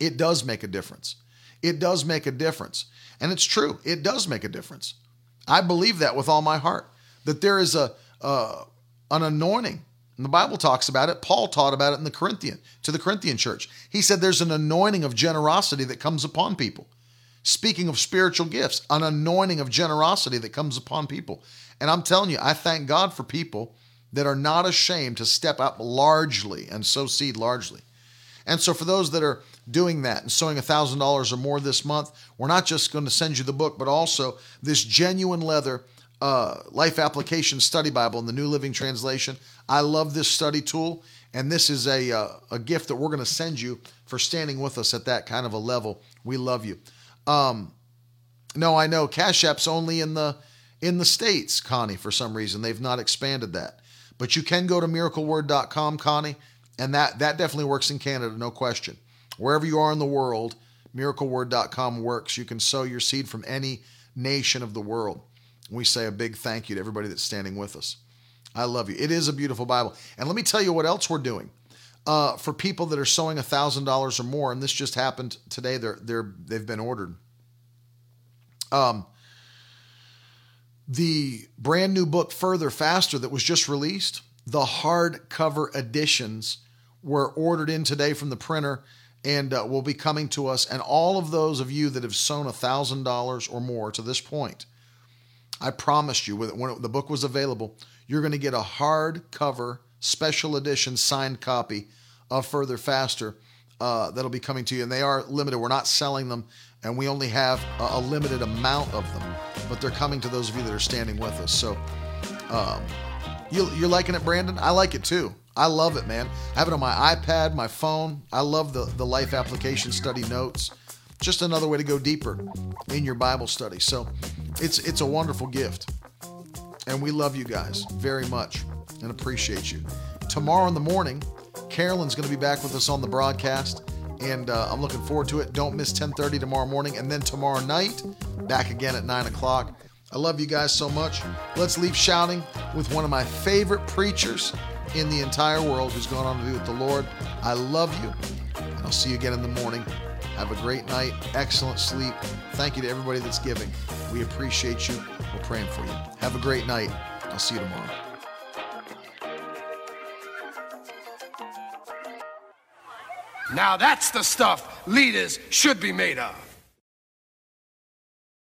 it does make a difference. It does make a difference. And it's true, it does make a difference. I believe that with all my heart, that there is a, uh, an anointing. And the Bible talks about it. Paul taught about it in the Corinthian to the Corinthian church. He said there's an anointing of generosity that comes upon people. Speaking of spiritual gifts, an anointing of generosity that comes upon people. And I'm telling you, I thank God for people that are not ashamed to step up largely and sow seed largely. And so, for those that are doing that and sowing $1,000 or more this month, we're not just going to send you the book, but also this genuine leather uh, Life Application Study Bible in the New Living Translation. I love this study tool, and this is a, uh, a gift that we're going to send you for standing with us at that kind of a level. We love you. Um, no, I know Cash App's only in the in the states, Connie. For some reason, they've not expanded that. But you can go to miracleword.com, Connie, and that that definitely works in Canada, no question. Wherever you are in the world, miracleword.com works. You can sow your seed from any nation of the world. We say a big thank you to everybody that's standing with us. I love you. It is a beautiful Bible. And let me tell you what else we're doing. Uh, for people that are sowing $1,000 or more, and this just happened today, they're, they're, they've been ordered. Um, the brand new book, Further Faster, that was just released, the hardcover editions were ordered in today from the printer and uh, will be coming to us. And all of those of you that have sown $1,000 or more to this point, I promised you when the book was available, you're going to get a hardcover special edition signed copy of Further Faster uh, that'll be coming to you. And they are limited. We're not selling them, and we only have a, a, limited amount of them, but they're coming to those of you that are standing with us. So, um, you, you're liking it, Brandon? I like it too. I love it, man. I have it on my iPad, my phone. I love the, the life application study notes. Just another way to go deeper in your Bible study. So it's it's a wonderful gift. And we love you guys very much and appreciate you. Tomorrow in the morning, Carolyn's going to be back with us on the broadcast, and uh, I'm looking forward to it. Don't miss 10:30 tomorrow morning, and then tomorrow night, back again at 9 o'clock. I love you guys so much. Let's leave shouting with one of my favorite preachers in the entire world who's gone on to be with the Lord. I love you, and I'll see you again in the morning. Have a great night, excellent sleep. Thank you to everybody that's giving. We appreciate you. We're praying for you. Have a great night. I'll see you tomorrow. Now that's the stuff leaders should be made of.